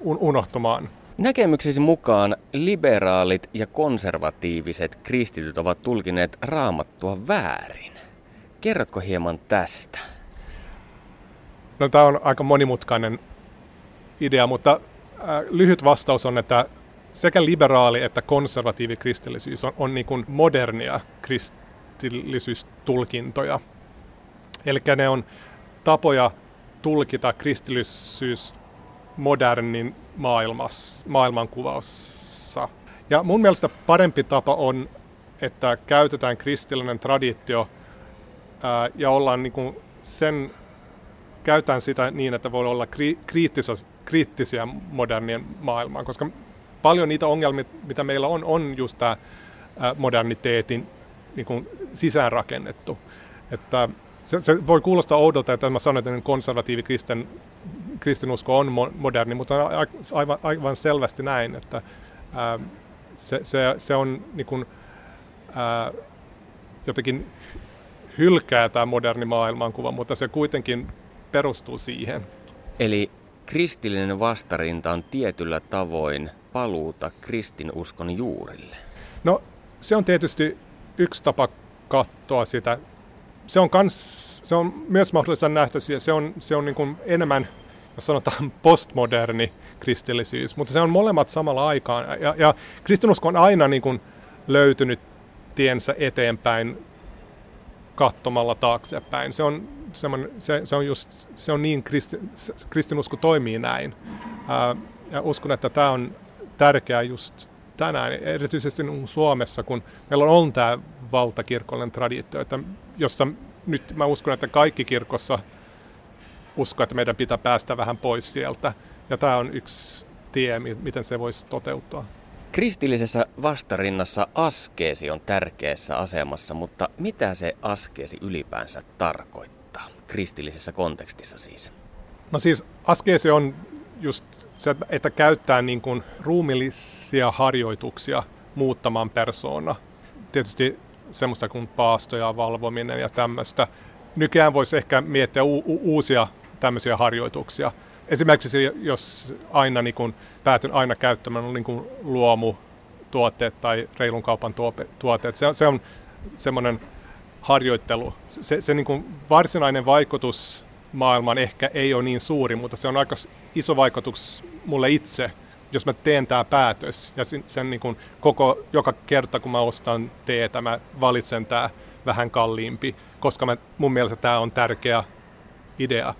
un- unohtumaan. Näkemyksesi mukaan liberaalit ja konservatiiviset kristityt ovat tulkineet raamattua väärin. Kerrotko hieman tästä? No, tämä on aika monimutkainen idea, mutta äh, lyhyt vastaus on, että sekä liberaali että konservatiivi kristillisyys on, on niin kuin modernia kristillisyystulkintoja. Eli ne on tapoja tulkita kristillisyys modernin maailmas, maailmankuvauksessa. osa. Ja mun mielestä parempi tapa on, että käytetään kristillinen traditio ää, ja ollaan niin sen, käytetään sitä niin, että voi olla kri, kriittisiä modernien maailmaan, koska paljon niitä ongelmia, mitä meillä on, on just tämä moderniteetin niin sisäänrakennettu. Että se, se voi kuulostaa oudolta, että mä sanon, että konservatiivi kristen, kristinusko on moderni, mutta on aivan, aivan selvästi näin, että ää, se, se, se on niin kuin, ää, jotenkin hylkää tämä moderni maailmankuva, mutta se kuitenkin perustuu siihen. Eli kristillinen vastarinta on tietyllä tavoin paluuta kristinuskon juurille? No se on tietysti yksi tapa katsoa sitä. Se on, kans, se on myös mahdollista nähdä, se on, se on niin kuin enemmän, jos sanotaan [LAUGHS] postmoderni kristillisyys, mutta se on molemmat samalla aikaan. Ja, ja kristinusko on aina niin kuin löytynyt tiensä eteenpäin katsomalla taaksepäin. Se on, se, se on, just, se on niin, kristi, kristinusko toimii näin. Ää, ja uskon, että tämä on tärkeää just tänään, erityisesti Suomessa, kun meillä on, on tämä valtakirkollinen traditio, että josta nyt mä uskon, että kaikki kirkossa uskoo, että meidän pitää päästä vähän pois sieltä. Ja tämä on yksi tie, miten se voisi toteutua. Kristillisessä vastarinnassa askeesi on tärkeässä asemassa, mutta mitä se askeesi ylipäänsä tarkoittaa? Kristillisessä kontekstissa siis. No siis askeesi on just se, että käyttää niin kuin ruumillisia harjoituksia muuttamaan persoona. Tietysti semmoista kuin paastoja, valvominen ja tämmöistä. Nykyään voisi ehkä miettiä u- u- uusia tämmöisiä harjoituksia. Esimerkiksi jos aina niin kuin, päätyn aina käyttämään niin kuin luomutuotteet tai reilun kaupan tuotteet, se on, se on semmoinen harjoittelu. Se, se niin kuin varsinainen vaikutus maailman ehkä ei ole niin suuri, mutta se on aika iso vaikutus mulle itse, jos mä teen tämä päätös. Ja sen, sen niin kuin koko, joka kerta, kun mä ostan teetä, mä valitsen tämä vähän kalliimpi, koska mä, mun mielestä tämä on tärkeä idea.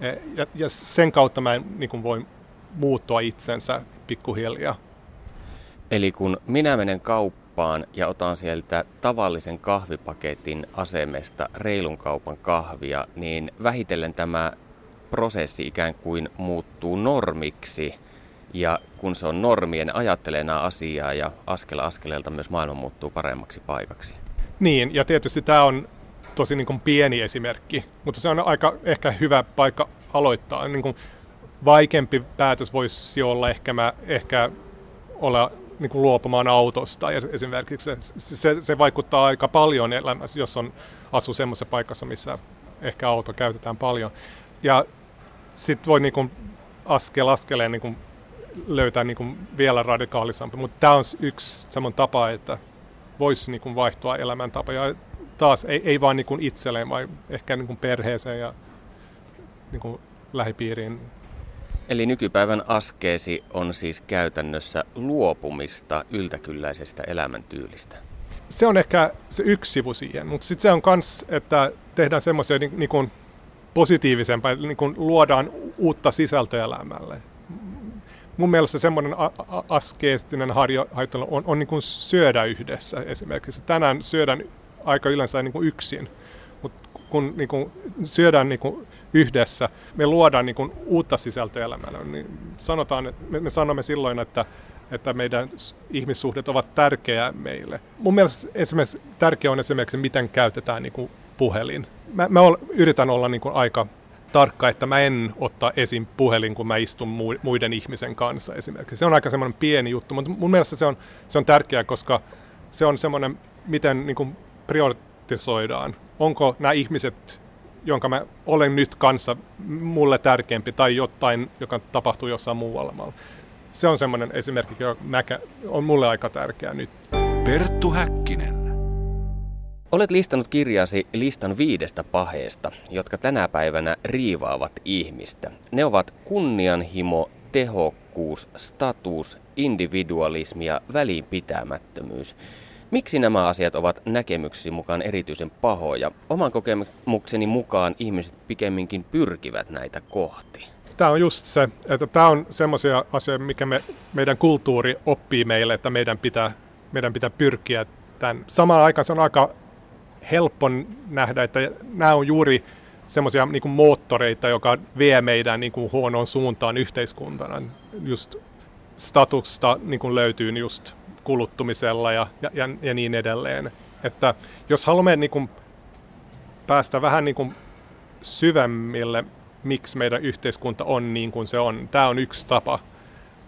E, ja, ja sen kautta mä en niin kuin voi muuttua itsensä pikkuhiljaa. Eli kun minä menen kauppaan ja otan sieltä tavallisen kahvipaketin asemesta reilun kaupan kahvia, niin vähitellen tämä prosessi ikään kuin muuttuu normiksi. Ja kun se on normien, ajattelee nämä asiaa ja askel askeleelta myös maailma muuttuu paremmaksi paikaksi. Niin, ja tietysti tämä on tosi niin kuin pieni esimerkki, mutta se on aika ehkä hyvä paikka aloittaa. Niin kuin vaikeampi päätös voisi olla ehkä, mä, ehkä olla niin kuin luopumaan autosta esimerkiksi. Se, se, se vaikuttaa aika paljon elämässä, jos on asu semmoisessa paikassa, missä ehkä auto käytetään paljon. Ja sitten voi niin kuin askel askeleen niin kuin löytää niin kuin vielä radikaalisempi. Mutta tämä on yksi semmoinen tapa, että voisi niin kuin vaihtua elämäntapa. Ja taas ei, ei vain niin kuin itselleen, vaan ehkä niin kuin perheeseen ja niin kuin lähipiiriin. Eli nykypäivän askeesi on siis käytännössä luopumista yltäkylläisestä elämäntyylistä. Se on ehkä se yksi sivu siihen, mutta sitten se on myös, että tehdään semmoisia niin, niin kuin positiivisempaa, niin kuin luodaan uutta sisältöä elämälle. Mun mielestä semmoinen askeettinen harjoittelu on, on niin kuin syödä yhdessä esimerkiksi. Tänään syödään aika yleensä niin kuin yksin, mutta kun niin kuin syödään niin kuin yhdessä, me luodaan niin kuin uutta sisältöä elämälle. Niin sanotaan, että me, me sanomme silloin, että että meidän ihmissuhdet ovat tärkeää meille. Mun mielestä esimerkiksi tärkeää on esimerkiksi, miten käytetään niin kuin puhelin. Mä, mä ol, yritän olla niin kuin aika tarkka, että mä en ottaa esim. puhelin, kun mä istun muiden ihmisen kanssa esimerkiksi. Se on aika semmoinen pieni juttu, mutta mun mielestä se on, se on tärkeää, koska se on semmoinen, miten niin kuin prioritisoidaan. Onko nämä ihmiset, jonka mä olen nyt kanssa, mulle tärkeämpi tai jotain, joka tapahtuu jossain muualla. Se on semmoinen esimerkki, joka on mulle aika tärkeä nyt. Perttu Häkkinen. Olet listannut kirjasi listan viidestä paheesta, jotka tänä päivänä riivaavat ihmistä. Ne ovat kunnianhimo, tehokkuus, status, individualismi ja välinpitämättömyys. Miksi nämä asiat ovat näkemyksesi mukaan erityisen pahoja? Oman kokemukseni mukaan ihmiset pikemminkin pyrkivät näitä kohti. Tämä on just se, että tämä on semmoisia asioita, mikä me, meidän kulttuuri oppii meille, että meidän pitää, meidän pitää pyrkiä tämän. Samaan aikaan se on aika helppo nähdä, että nämä on juuri semmoisia niin moottoreita, joka vie meidän niin kuin huonoon suuntaan yhteiskuntana. Just statusta niin kuin löytyy just kuluttumisella ja, ja, ja, niin edelleen. Että jos haluamme niin kuin päästä vähän niin kuin syvemmille, miksi meidän yhteiskunta on niin kuin se on, tämä on yksi tapa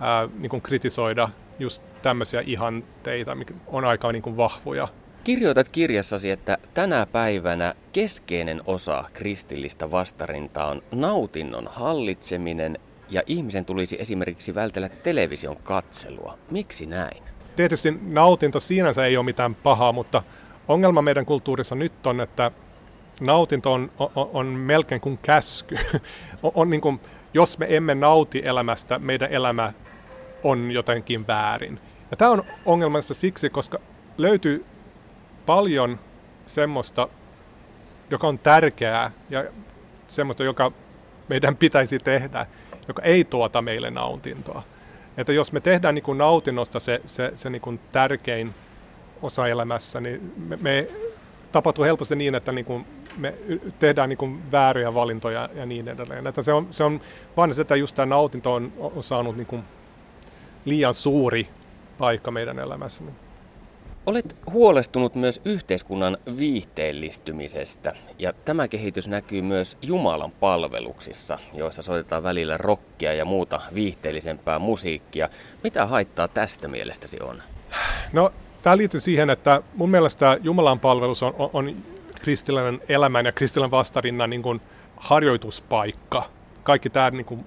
ää, niin kuin kritisoida just tämmöisiä ihanteita, mikä on aika niin kuin vahvoja. Kirjoitat kirjassasi, että tänä päivänä keskeinen osa kristillistä vastarintaa on nautinnon hallitseminen ja ihmisen tulisi esimerkiksi vältellä television katselua. Miksi näin? Tietysti nautinto sinänsä ei ole mitään pahaa, mutta ongelma meidän kulttuurissa nyt on, että nautinto on, on, on melkein kuin käsky. [LAUGHS] on, on niin kuin, jos me emme nauti elämästä, meidän elämä on jotenkin väärin. Ja tämä on ongelmassa siksi, koska löytyy paljon semmoista, joka on tärkeää ja semmoista, joka meidän pitäisi tehdä, joka ei tuota meille nautintoa. Että jos me tehdään niin kuin nautinnosta se, se, se niin kuin tärkein osa elämässä, niin me, me tapahtuu helposti niin, että niin kuin me tehdään niin kuin vääriä valintoja ja niin edelleen. Että se on, se on vaan se, että just tämä nautinto on, on saanut niin kuin liian suuri paikka meidän elämässä. Olet huolestunut myös yhteiskunnan viihteellistymisestä, ja tämä kehitys näkyy myös Jumalan palveluksissa, joissa soitetaan välillä rockia ja muuta viihteellisempää musiikkia. Mitä haittaa tästä mielestäsi on? No, tämä liittyy siihen, että mun mielestä Jumalan palvelus on, on, on kristillinen elämän ja kristillinen vastarinnan niin kuin harjoituspaikka. Kaikki tämä niin kuin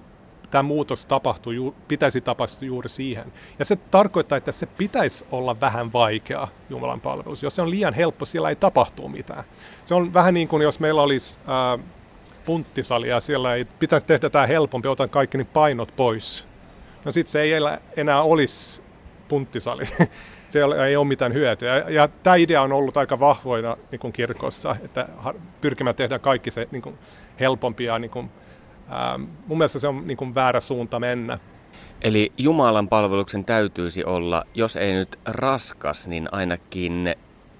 tämä muutos tapahtuu, pitäisi tapahtua juuri siihen. Ja se tarkoittaa, että se pitäisi olla vähän vaikea Jumalan palvelus. Jos se on liian helppo, siellä ei tapahtuu mitään. Se on vähän niin kuin jos meillä olisi ää, punttisali ja siellä ei pitäisi tehdä tämä helpompi, otan kaikki niin painot pois. No sitten se ei enää olisi punttisali. [LAUGHS] se ei ole mitään hyötyä. Ja, ja tämä idea on ollut aika vahvoina niin kuin kirkossa, että pyrkimään tehdä kaikki se niin kuin helpompi ja niin kuin, Ähm, mun mielestä se on niin kuin väärä suunta mennä. Eli Jumalan palveluksen täytyisi olla, jos ei nyt raskas, niin ainakin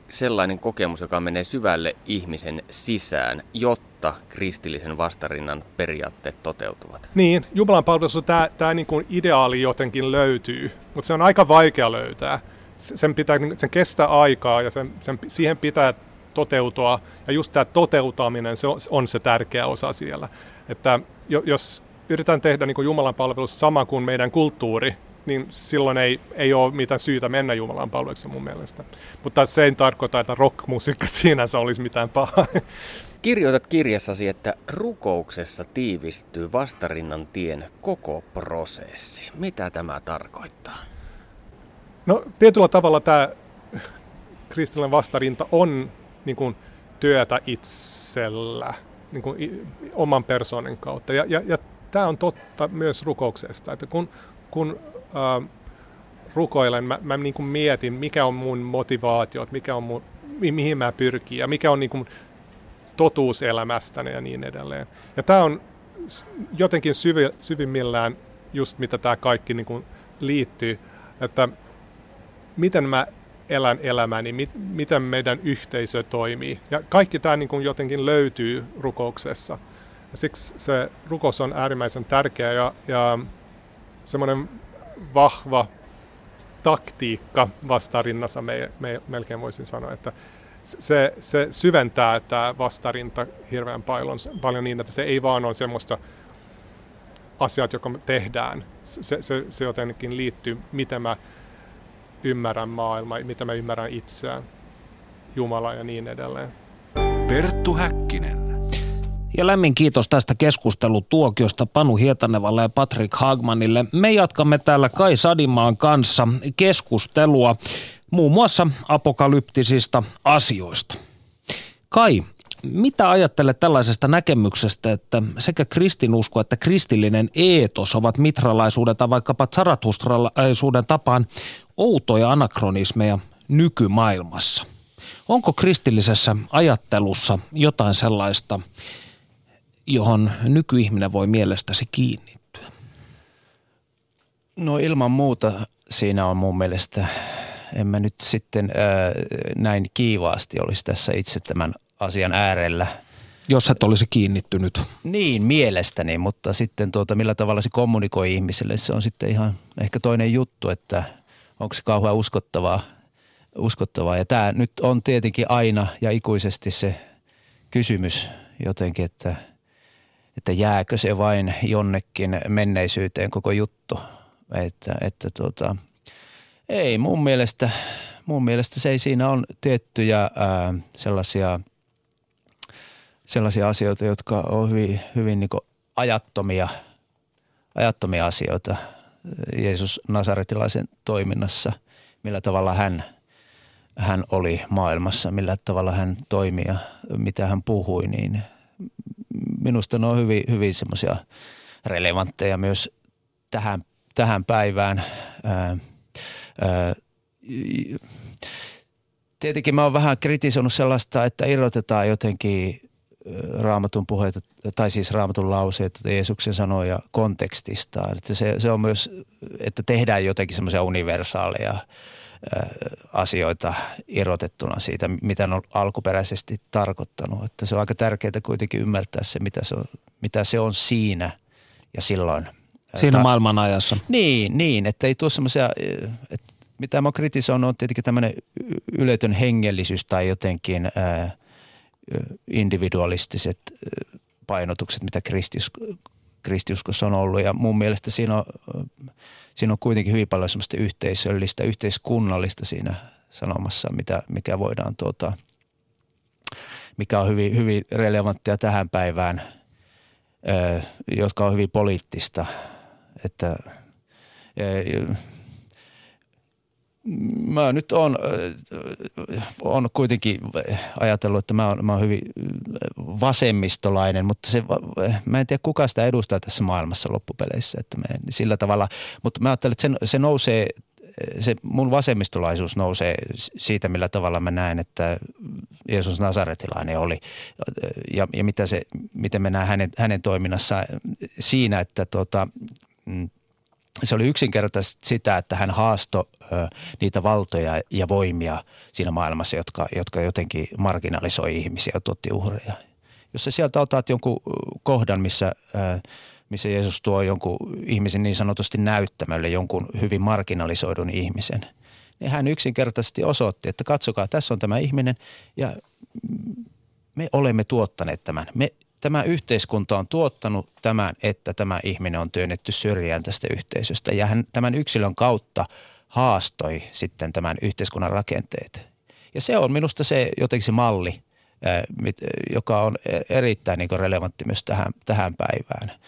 sellainen kokemus, joka menee syvälle ihmisen sisään, jotta kristillisen vastarinnan periaatteet toteutuvat. Niin, Jumalan palvelussa tämä, tämä niin kuin ideaali jotenkin löytyy, mutta se on aika vaikea löytää. Sen, pitää, sen kestää aikaa ja sen, sen, siihen pitää toteutua, ja just tämä toteutaminen se on, on se tärkeä osa siellä. Että jos yritetään tehdä niin kuin Jumalan palvelus sama kuin meidän kulttuuri, niin silloin ei, ei ole mitään syytä mennä Jumalan palvelukseen mun mielestä. Mutta se ei tarkoita, että rockmusiikka [LAUGHS] sinänsä olisi mitään pahaa. Kirjoitat kirjassasi, että rukouksessa tiivistyy vastarinnan tien koko prosessi. Mitä tämä tarkoittaa? No tietyllä tavalla tämä [LAUGHS] kristillinen vastarinta on niin kuin, työtä itsellä niin kuin oman persoonan kautta. Ja, ja, ja tämä on totta myös rukouksesta, että kun, kun äh, rukoilen, mä, mä niin kuin mietin, mikä on mun motivaatiot, mikä on mun, mi, mihin mä pyrkin ja mikä on niin kuin totuus elämästäni ja niin edelleen. Ja tämä on jotenkin syvi, syvimmillään just mitä tämä kaikki niin kuin liittyy, että miten mä elän elämäni, mit, miten meidän yhteisö toimii. Ja kaikki tämä niin kuin jotenkin löytyy rukouksessa. Ja siksi se rukous on äärimmäisen tärkeä ja, ja semmoinen vahva taktiikka vastarinnassa me, me, melkein voisin sanoa, että se, se syventää tämä vastarinta hirveän paljon, paljon niin, että se ei vaan ole semmoista asiat, joka me tehdään. Se, se, se jotenkin liittyy, miten mä ymmärrän maailmaa, mitä mä ymmärrän itseään, Jumala ja niin edelleen. Perttu Häkkinen. Ja lämmin kiitos tästä keskustelutuokiosta Panu Hietanevalle ja Patrick Hagmanille. Me jatkamme täällä Kai Sadimaan kanssa keskustelua muun muassa apokalyptisista asioista. Kai, mitä ajattelet tällaisesta näkemyksestä, että sekä kristinusko että kristillinen eetos ovat mitralaisuuden tai vaikkapa zaratustralaisuuden tapaan outoja anakronismeja nykymaailmassa. Onko kristillisessä ajattelussa jotain sellaista, johon nykyihminen voi mielestäsi kiinnittyä? No ilman muuta siinä on mun mielestä, en mä nyt sitten ää, näin kiivaasti olisi tässä itse tämän asian äärellä – jos et olisi kiinnittynyt. Niin, mielestäni, mutta sitten tuota, millä tavalla se kommunikoi ihmiselle, se on sitten ihan ehkä toinen juttu, että onko se kauhean uskottavaa. uskottavaa. Ja tämä nyt on tietenkin aina ja ikuisesti se kysymys jotenkin, että, että jääkö se vain jonnekin menneisyyteen koko juttu. Että, että tuota, ei mun mielestä, mun mielestä se ei siinä on tiettyjä ää, sellaisia – sellaisia asioita, jotka on hyvin, hyvin niin ajattomia, ajattomia asioita Jeesus Nasaretilaisen toiminnassa, millä tavalla hän, hän oli maailmassa, millä tavalla hän toimi ja mitä hän puhui, niin minusta ne on hyvin, hyvin semmoisia relevantteja myös tähän, tähän päivään. Ää, ää, tietenkin mä oon vähän kritisoinut sellaista, että irrotetaan jotenkin raamatun puheita, tai siis raamatun lauseita Jeesuksen sanoja kontekstistaan. Että se, se on myös, että tehdään jotenkin semmoisia universaaleja asioita irrotettuna siitä, mitä ne on alkuperäisesti tarkoittanut. Että se on aika tärkeää kuitenkin ymmärtää se, mitä se on, mitä se on siinä ja silloin. Siinä ta- maailman ajassa. Niin, niin, että ei tule semmoisia, mitä mä oon kritisoinut on tietenkin tämmöinen yletön hengellisyys tai jotenkin individualistiset painotukset, mitä kristiuskossa on ollut. Ja mun mielestä siinä on, siinä on kuitenkin hyvin paljon semmoista yhteisöllistä, yhteiskunnallista siinä sanomassa, mitä, mikä voidaan tuota, mikä on hyvin, hyvin relevanttia tähän päivään, jotka on hyvin poliittista. Että mä nyt on, on kuitenkin ajatellut, että mä oon, mä oon hyvin vasemmistolainen, mutta se, mä en tiedä kuka sitä edustaa tässä maailmassa loppupeleissä, että me, sillä tavalla, mutta mä ajattelen, että se, se nousee se mun vasemmistolaisuus nousee siitä, millä tavalla mä näen, että Jeesus Nasaretilainen oli ja, ja mitä se, miten me näen hänen, hänen toiminnassa siinä, että tota, mm, se oli yksinkertaisesti sitä, että hän haasto niitä valtoja ja voimia siinä maailmassa, jotka, jotka jotenkin marginalisoi ihmisiä ja tuotti uhreja. Jos sä sieltä otat jonkun kohdan, missä, missä Jeesus tuo jonkun ihmisen niin sanotusti näyttämölle, jonkun hyvin marginalisoidun ihmisen, niin hän yksinkertaisesti osoitti, että katsokaa, tässä on tämä ihminen ja me olemme tuottaneet tämän. Me tämä yhteiskunta on tuottanut tämän, että tämä ihminen on työnnetty syrjään tästä yhteisöstä ja hän tämän yksilön kautta haastoi sitten tämän yhteiskunnan rakenteet. Ja se on minusta se jotenkin se malli, joka on erittäin niin relevantti myös tähän, tähän päivään.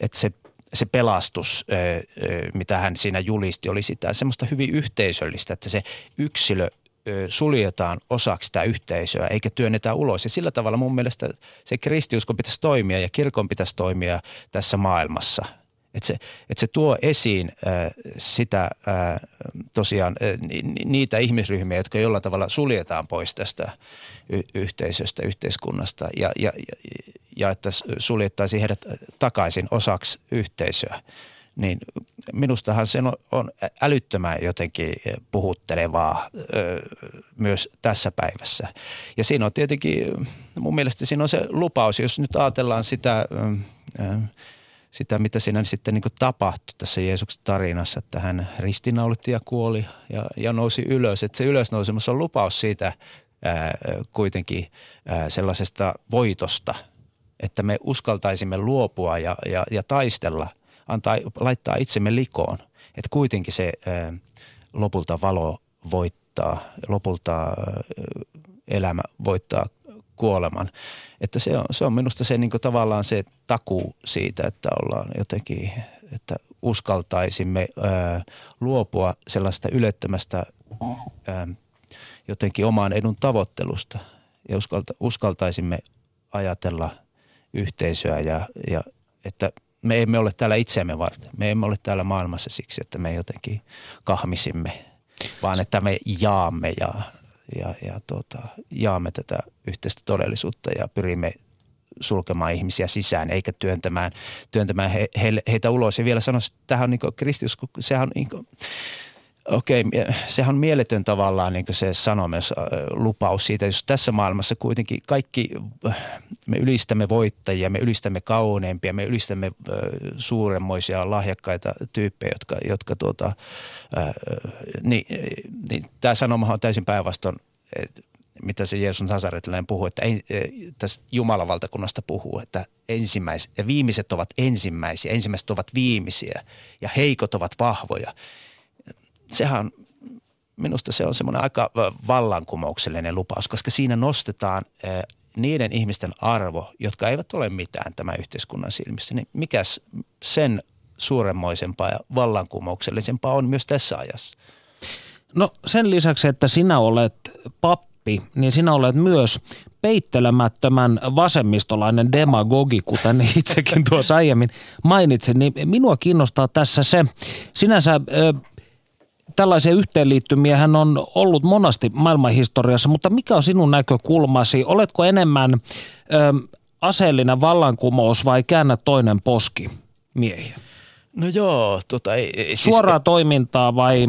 Että se, se pelastus, mitä hän siinä julisti, oli sitä semmoista hyvin yhteisöllistä, että se yksilö suljetaan osaksi sitä yhteisöä eikä työnnetä ulos. Ja sillä tavalla mun mielestä se kristiusko pitäisi toimia ja kirkon pitäisi toimia tässä maailmassa. Että se, että se tuo esiin äh, sitä äh, tosiaan äh, niitä ihmisryhmiä, jotka jollain tavalla suljetaan pois tästä y- yhteisöstä, yhteiskunnasta ja, ja, ja, ja että suljettaisiin heidät takaisin osaksi yhteisöä niin minustahan se on, älyttömän jotenkin puhuttelevaa myös tässä päivässä. Ja siinä on tietenkin, mun mielestä siinä on se lupaus, jos nyt ajatellaan sitä, sitä mitä siinä sitten niin tapahtui tässä Jeesuksen tarinassa, että hän ristinaulitti ja kuoli ja, ja nousi ylös. Että se ylösnousemus on lupaus siitä kuitenkin sellaisesta voitosta, että me uskaltaisimme luopua ja, ja, ja taistella – antaa, laittaa itsemme likoon. Että kuitenkin se lopulta valo voittaa, lopulta elämä voittaa kuoleman. Että se on, se on minusta se niin tavallaan se takuu siitä, että ollaan jotenkin, että uskaltaisimme luopua sellaista ylettömästä ää, jotenkin omaan edun tavoittelusta ja uskalta, uskaltaisimme ajatella yhteisöä ja, ja että – me emme ole täällä itseämme varten. Me emme ole täällä maailmassa siksi, että me jotenkin kahmisimme vaan että me jaamme ja, ja, ja tuota, jaamme tätä yhteistä todellisuutta ja pyrimme sulkemaan ihmisiä sisään eikä työntämään, työntämään he, he, heitä ulos. Ja vielä sanoisin, että tämähän on niin kristus, sehän on niin kuin, Okei, sehän on mieletön tavallaan niin se sanomus, lupaus siitä, jos tässä maailmassa kuitenkin kaikki, me ylistämme voittajia, me ylistämme kauneimpia, me ylistämme suuremmoisia lahjakkaita tyyppejä, jotka, jotka tuota, niin, niin tämä sanoma on täysin päinvastoin, mitä se Jeesus Nasaretilainen puhuu, että ei, tässä Jumalan valtakunnasta puhuu, että ensimmäiset ja viimeiset ovat ensimmäisiä, ensimmäiset ovat viimeisiä ja heikot ovat vahvoja – sehän minusta se on semmoinen aika vallankumouksellinen lupaus, koska siinä nostetaan niiden ihmisten arvo, jotka eivät ole mitään tämän yhteiskunnan silmissä, niin mikäs sen suuremmoisempaa ja vallankumouksellisempaa on myös tässä ajassa? No sen lisäksi, että sinä olet pappi, niin sinä olet myös peittelemättömän vasemmistolainen demagogi, kuten [LAUGHS] itsekin tuossa aiemmin mainitsin, niin minua kiinnostaa tässä se, sinänsä tällaisia yhteenliittymiä hän on ollut monasti maailmanhistoriassa, mutta mikä on sinun näkökulmasi? Oletko enemmän ö, aseellinen vallankumous vai käännä toinen poski miehiä? No joo, tota ei, ei siis, Suoraa toimintaa vai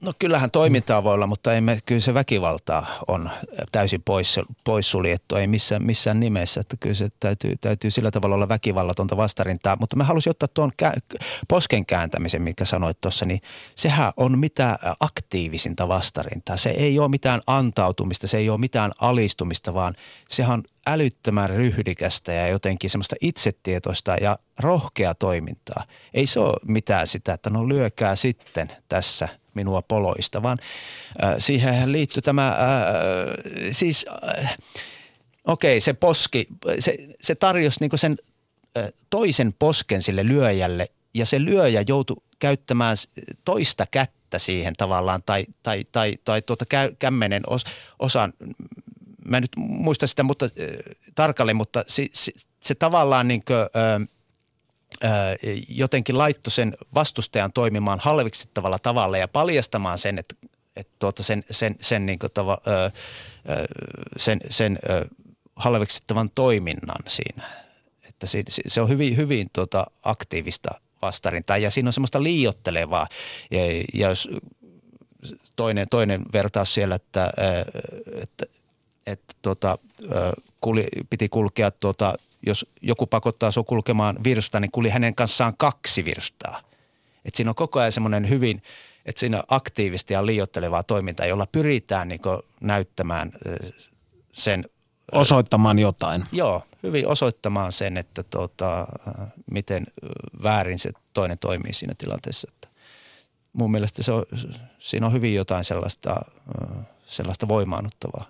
No kyllähän toimintaa voi olla, mutta ei me, kyllä se väkivalta on täysin pois, poissuljettu, ei missään, missään nimessä. Että kyllä se täytyy, täytyy sillä tavalla olla väkivallatonta vastarintaa. Mutta mä halusin ottaa tuon kä- posken kääntämisen, mikä sanoit tuossa, niin sehän on mitä aktiivisinta vastarintaa. Se ei ole mitään antautumista, se ei ole mitään alistumista, vaan sehän on älyttömän ryhdikästä ja jotenkin semmoista itsetietoista ja rohkea toimintaa. Ei se ole mitään sitä, että no lyökää sitten tässä – minua poloista, vaan äh, siihen liittyy tämä, äh, siis äh, okei okay, se poski, se, se tarjosi niin sen äh, toisen posken sille lyöjälle ja se lyöjä joutui käyttämään toista kättä siihen tavallaan tai, tai, tai, tai tuota kä, kämmenen os, osan, mä en nyt muista sitä mutta, äh, tarkalleen, mutta se, se, se tavallaan niin kuin, äh, jotenkin laittoi sen vastustajan toimimaan halveksittavalla tavalla ja paljastamaan sen, että, että tuota sen, sen, sen, niin tava, sen, sen halveksittavan toiminnan siinä. Että se, se on hyvin, hyvin tuota aktiivista vastarintaa ja siinä on semmoista liiottelevaa ja, ja jos toinen, toinen vertaus siellä, että, että, että tuota, kuli, piti kulkea tuota jos joku pakottaa sinua kulkemaan virsta, niin kuli hänen kanssaan kaksi virstaa. Et siinä on koko ajan semmoinen hyvin, että siinä on aktiivista ja liiottelevaa toimintaa, jolla pyritään niin näyttämään sen – Osoittamaan jotain. Joo, hyvin osoittamaan sen, että tuota, miten väärin se toinen toimii siinä tilanteessa. Että mun mielestä se on, siinä on hyvin jotain sellaista, sellaista voimaannuttavaa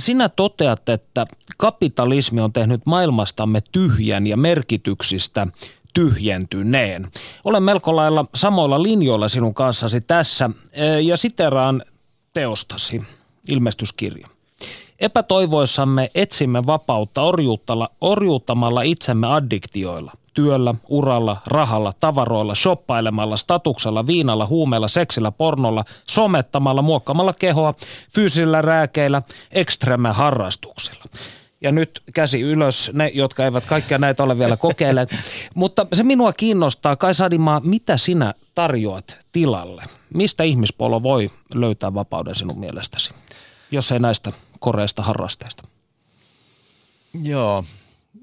sinä toteat, että kapitalismi on tehnyt maailmastamme tyhjän ja merkityksistä tyhjentyneen. Olen melko lailla samoilla linjoilla sinun kanssasi tässä e, ja siteraan teostasi, ilmestyskirja. Epätoivoissamme etsimme vapautta orjuuttamalla itsemme addiktioilla työllä, uralla, rahalla, tavaroilla, shoppailemalla, statuksella, viinalla, huumeella, seksillä, pornolla, somettamalla, muokkaamalla kehoa, fyysisillä rääkeillä, ekstreme harrastuksilla. Ja nyt käsi ylös ne, jotka eivät kaikkia näitä ole vielä kokeilleet. [LAUGHS] Mutta se minua kiinnostaa, Kai Sadimaa, mitä sinä tarjoat tilalle? Mistä ihmispolo voi löytää vapauden sinun mielestäsi, jos ei näistä koreista harrasteista? Joo,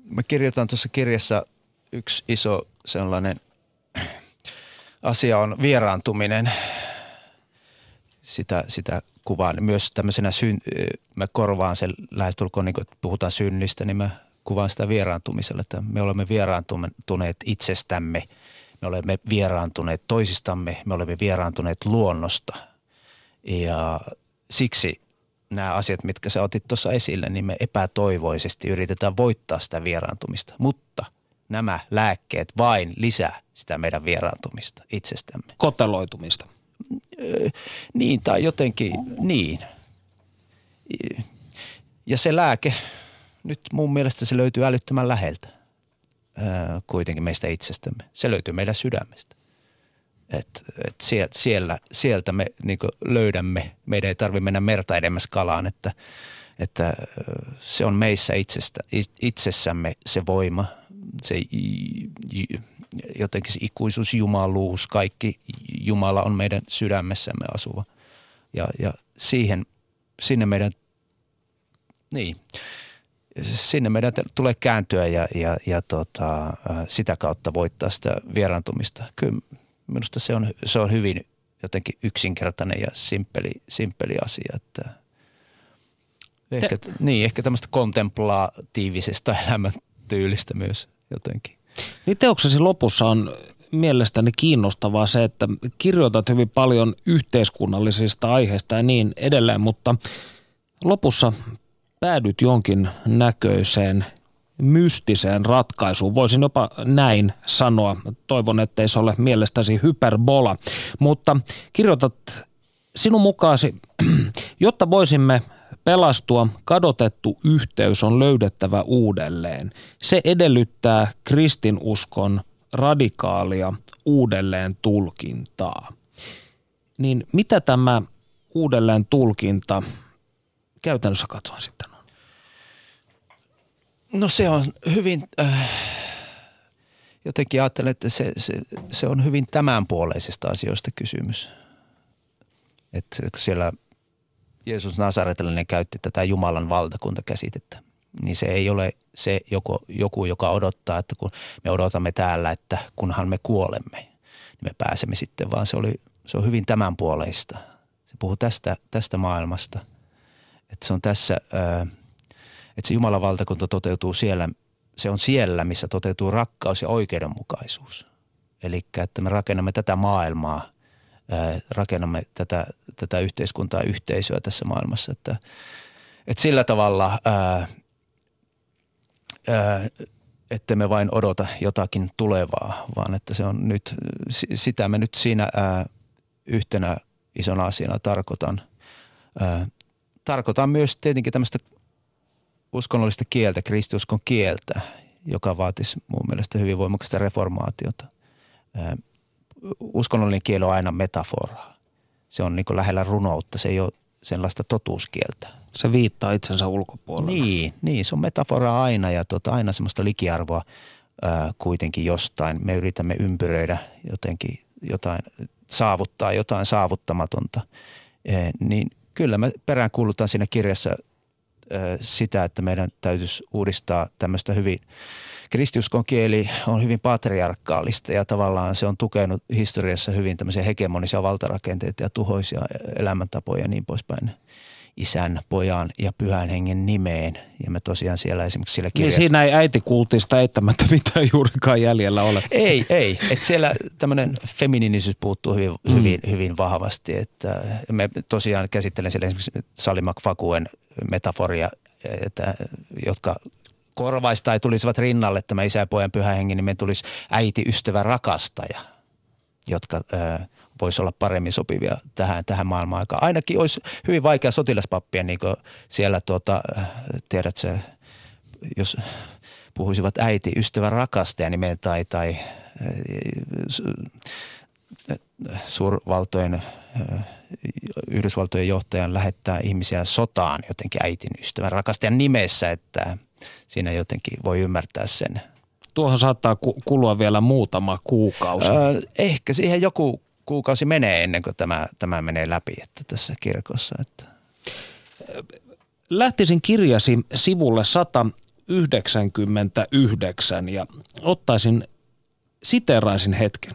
mä kirjoitan tuossa kirjassa – yksi iso sellainen asia on vieraantuminen. Sitä, sitä kuvaan myös tämmöisenä, syn, mä korvaan sen lähestulkoon, niin kun puhutaan synnistä, niin mä kuvaan sitä vieraantumisella, että me olemme vieraantuneet itsestämme, me olemme vieraantuneet toisistamme, me olemme vieraantuneet luonnosta. Ja siksi nämä asiat, mitkä sä otit tuossa esille, niin me epätoivoisesti yritetään voittaa sitä vieraantumista. Mutta – nämä lääkkeet vain lisää sitä meidän vieraantumista itsestämme. Koteloitumista. Niin, tai jotenkin niin. Ja se lääke, nyt mun mielestä se löytyy älyttömän läheltä kuitenkin meistä itsestämme. Se löytyy meidän sydämestä. Et, et siellä, sieltä me niin löydämme, meidän ei tarvitse mennä merta edemmäs kalaan, että, että se on meissä itsestä, itsessämme se voima, se jotenkin se ikuisuus, jumaluus, kaikki Jumala on meidän sydämessämme asuva. Ja, ja siihen, sinne meidän, niin, sinne meidän tulee kääntyä ja, ja, ja tota, sitä kautta voittaa sitä vieraantumista. Kyllä minusta se on, se on hyvin jotenkin yksinkertainen ja simppeli, simppeli asia. Että ehkä, Te... niin, ehkä tämmöistä kontemplatiivisesta [LAUGHS] elämäntyylistä myös jotenkin. Niin teoksesi lopussa on mielestäni kiinnostavaa se, että kirjoitat hyvin paljon yhteiskunnallisista aiheista ja niin edelleen, mutta lopussa päädyt jonkin näköiseen mystiseen ratkaisuun. Voisin jopa näin sanoa. Toivon, ettei se ole mielestäsi hyperbola. Mutta kirjoitat sinun mukaasi, [CLEARS THROAT] jotta voisimme pelastua, kadotettu yhteys on löydettävä uudelleen. Se edellyttää kristinuskon radikaalia uudelleen tulkintaa. Niin mitä tämä uudelleen tulkinta käytännössä katsoen sitten on? No se on hyvin, äh, jotenkin ajattelen, että se, se, se on hyvin tämänpuoleisista asioista kysymys. Että siellä – Jeesus Nasaretilainen käytti tätä Jumalan valtakuntakäsitettä, niin se ei ole se joku, joku, joka odottaa, että kun me odotamme täällä, että kunhan me kuolemme, niin me pääsemme sitten, vaan se, oli, se on hyvin tämänpuoleista. Se puhuu tästä, tästä maailmasta, että se on tässä, että se Jumalan valtakunta toteutuu siellä, se on siellä, missä toteutuu rakkaus ja oikeudenmukaisuus. Eli että me rakennamme tätä maailmaa – rakennamme tätä, tätä yhteiskuntaa, yhteisöä tässä maailmassa. Että, että sillä tavalla, että me vain odota jotakin tulevaa, vaan että se on nyt, sitä me nyt siinä yhtenä isona asiana tarkoitan. Tarkoitan myös tietenkin tämmöistä uskonnollista kieltä, kristiuskon kieltä, joka vaatisi mun mielestä hyvin voimakasta reformaatiota uskonnollinen kieli on aina metaforaa. Se on niin lähellä runoutta, se ei ole sellaista totuuskieltä. Se viittaa itsensä ulkopuolella. Niin, niin se on metafora aina ja tota, aina semmoista likiarvoa ää, kuitenkin jostain. Me yritämme ympyröidä jotenkin jotain, saavuttaa jotain saavuttamatonta. E, niin kyllä me peräänkuulutaan siinä kirjassa ää, sitä, että meidän täytyisi uudistaa tämmöistä hyvin – kristiuskon kieli on hyvin patriarkaalista ja tavallaan se on tukenut historiassa hyvin tämmöisiä hegemonisia valtarakenteita ja tuhoisia elämäntapoja ja niin poispäin isän, pojan ja pyhän hengen nimeen. Ja me tosiaan siellä esimerkiksi siellä niin, kirjassa... Niin siinä ei äitikultista eittämättä [LAUGHS] mitään juurikaan jäljellä ole. Ei, ei. Että siellä tämmöinen feminiinisyys puuttuu hyvin, mm. hyvin, hyvin vahvasti. Että me tosiaan käsittelen siellä esimerkiksi Sally McFakuen metaforia, että, jotka korvaisi tai tulisivat rinnalle tämä isä ja pojan pyhä henki, niin me tulisi äiti, ystävä, rakastaja, jotka äh, voisi olla paremmin sopivia tähän, tähän maailmaan aikaan. Ainakin olisi hyvin vaikea sotilaspappia, niin kuin siellä tuota, tiedät se, jos puhuisivat äiti, ystävä, rakastaja nimen tai, tai suurvaltojen, Yhdysvaltojen johtajan lähettää ihmisiä sotaan jotenkin äitin ystävän rakastajan nimessä, että siinä jotenkin voi ymmärtää sen. Tuohon saattaa kulua vielä muutama kuukausi. Öö, ehkä siihen joku kuukausi menee ennen kuin tämä, tämä menee läpi että tässä kirkossa. Että. Lähtisin kirjasi sivulle 199 ja ottaisin, siteraisin hetken.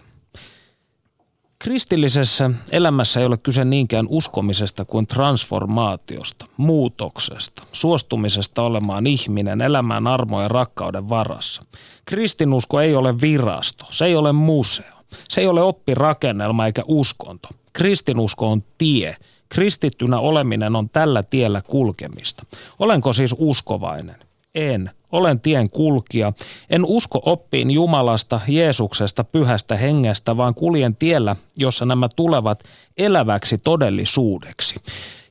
Kristillisessä elämässä ei ole kyse niinkään uskomisesta kuin transformaatiosta, muutoksesta, suostumisesta olemaan ihminen, elämään armo ja rakkauden varassa. Kristinusko ei ole virasto, se ei ole museo, se ei ole oppirakennelma eikä uskonto. Kristinusko on tie. Kristittynä oleminen on tällä tiellä kulkemista. Olenko siis uskovainen? En. Olen tien kulkija. En usko oppiin Jumalasta, Jeesuksesta, pyhästä hengestä, vaan kuljen tiellä, jossa nämä tulevat eläväksi todellisuudeksi.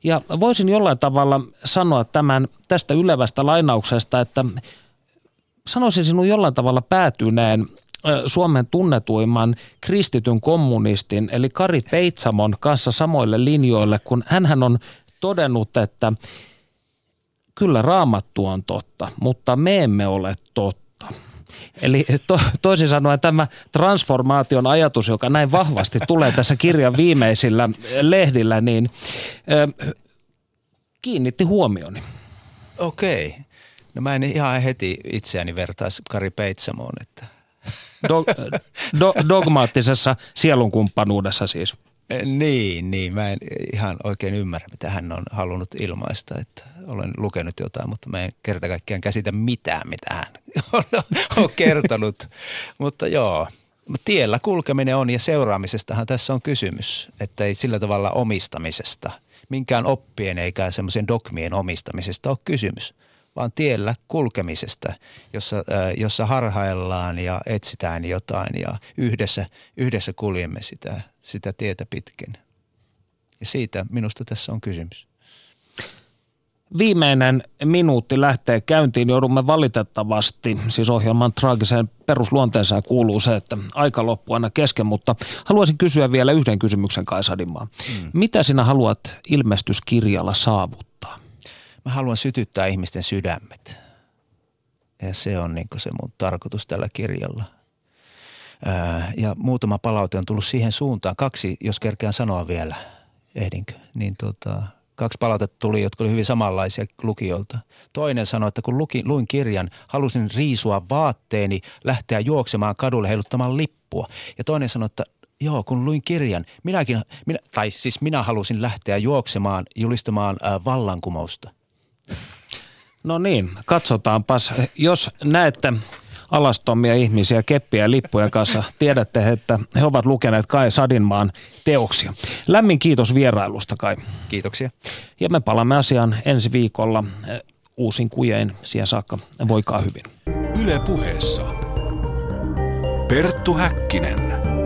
Ja voisin jollain tavalla sanoa tämän tästä ylevästä lainauksesta, että sanoisin sinun jollain tavalla päätyneen Suomen tunnetuimman kristityn kommunistin, eli Kari Peitsamon kanssa samoille linjoille, kun hän on todennut, että kyllä raamattu on totta, mutta me emme ole totta. Eli to, toisin sanoen tämä transformaation ajatus, joka näin vahvasti tulee tässä kirjan viimeisillä lehdillä, niin ö, kiinnitti huomioni. Okei. No mä en ihan heti itseäni vertaisi Kari Peitsamoon, että do, do, dogmaattisessa sielunkumppanuudessa siis. Niin, niin. Mä en ihan oikein ymmärrä, mitä hän on halunnut ilmaista. Että olen lukenut jotain, mutta mä en kerta kaikkiaan käsitä mitään, mitä hän [LAUGHS] on kertonut. mutta joo, tiellä kulkeminen on ja seuraamisestahan tässä on kysymys, että ei sillä tavalla omistamisesta, minkään oppien eikä semmoisen dogmien omistamisesta ole kysymys – vaan tiellä kulkemisesta, jossa, jossa harhaillaan ja etsitään jotain ja yhdessä, yhdessä kuljemme sitä, sitä tietä pitkin. Ja siitä minusta tässä on kysymys. Viimeinen minuutti lähtee käyntiin. Joudumme valitettavasti, siis ohjelman traagiseen perusluonteeseen kuuluu se, että aika loppuu aina kesken, mutta haluaisin kysyä vielä yhden kysymyksen Kaisadimaa. Mm. Mitä sinä haluat ilmestyskirjalla saavuttaa? Mä haluan sytyttää ihmisten sydämet. Ja se on niin se mun tarkoitus tällä kirjalla. ja muutama palaute on tullut siihen suuntaan. Kaksi, jos kerkeän sanoa vielä, ehdinkö, niin tota, kaksi palautetta tuli, jotka oli hyvin samanlaisia lukijoilta. Toinen sanoi, että kun luki, luin kirjan, halusin riisua vaatteeni, lähteä juoksemaan kadulle heiluttamaan lippua. Ja toinen sanoi, että joo, kun luin kirjan, minäkin, minä, tai siis minä halusin lähteä juoksemaan, julistamaan äh, vallankumousta – No niin, katsotaanpas. Jos näette alastomia ihmisiä keppiä ja lippujen kanssa, tiedätte, että he ovat lukeneet Kai Sadinmaan teoksia. Lämmin kiitos vierailusta Kai. Kiitoksia. Ja me palaamme asiaan ensi viikolla uusin kujein. Siihen saakka voikaa hyvin. Yle puheessa. Perttu Häkkinen.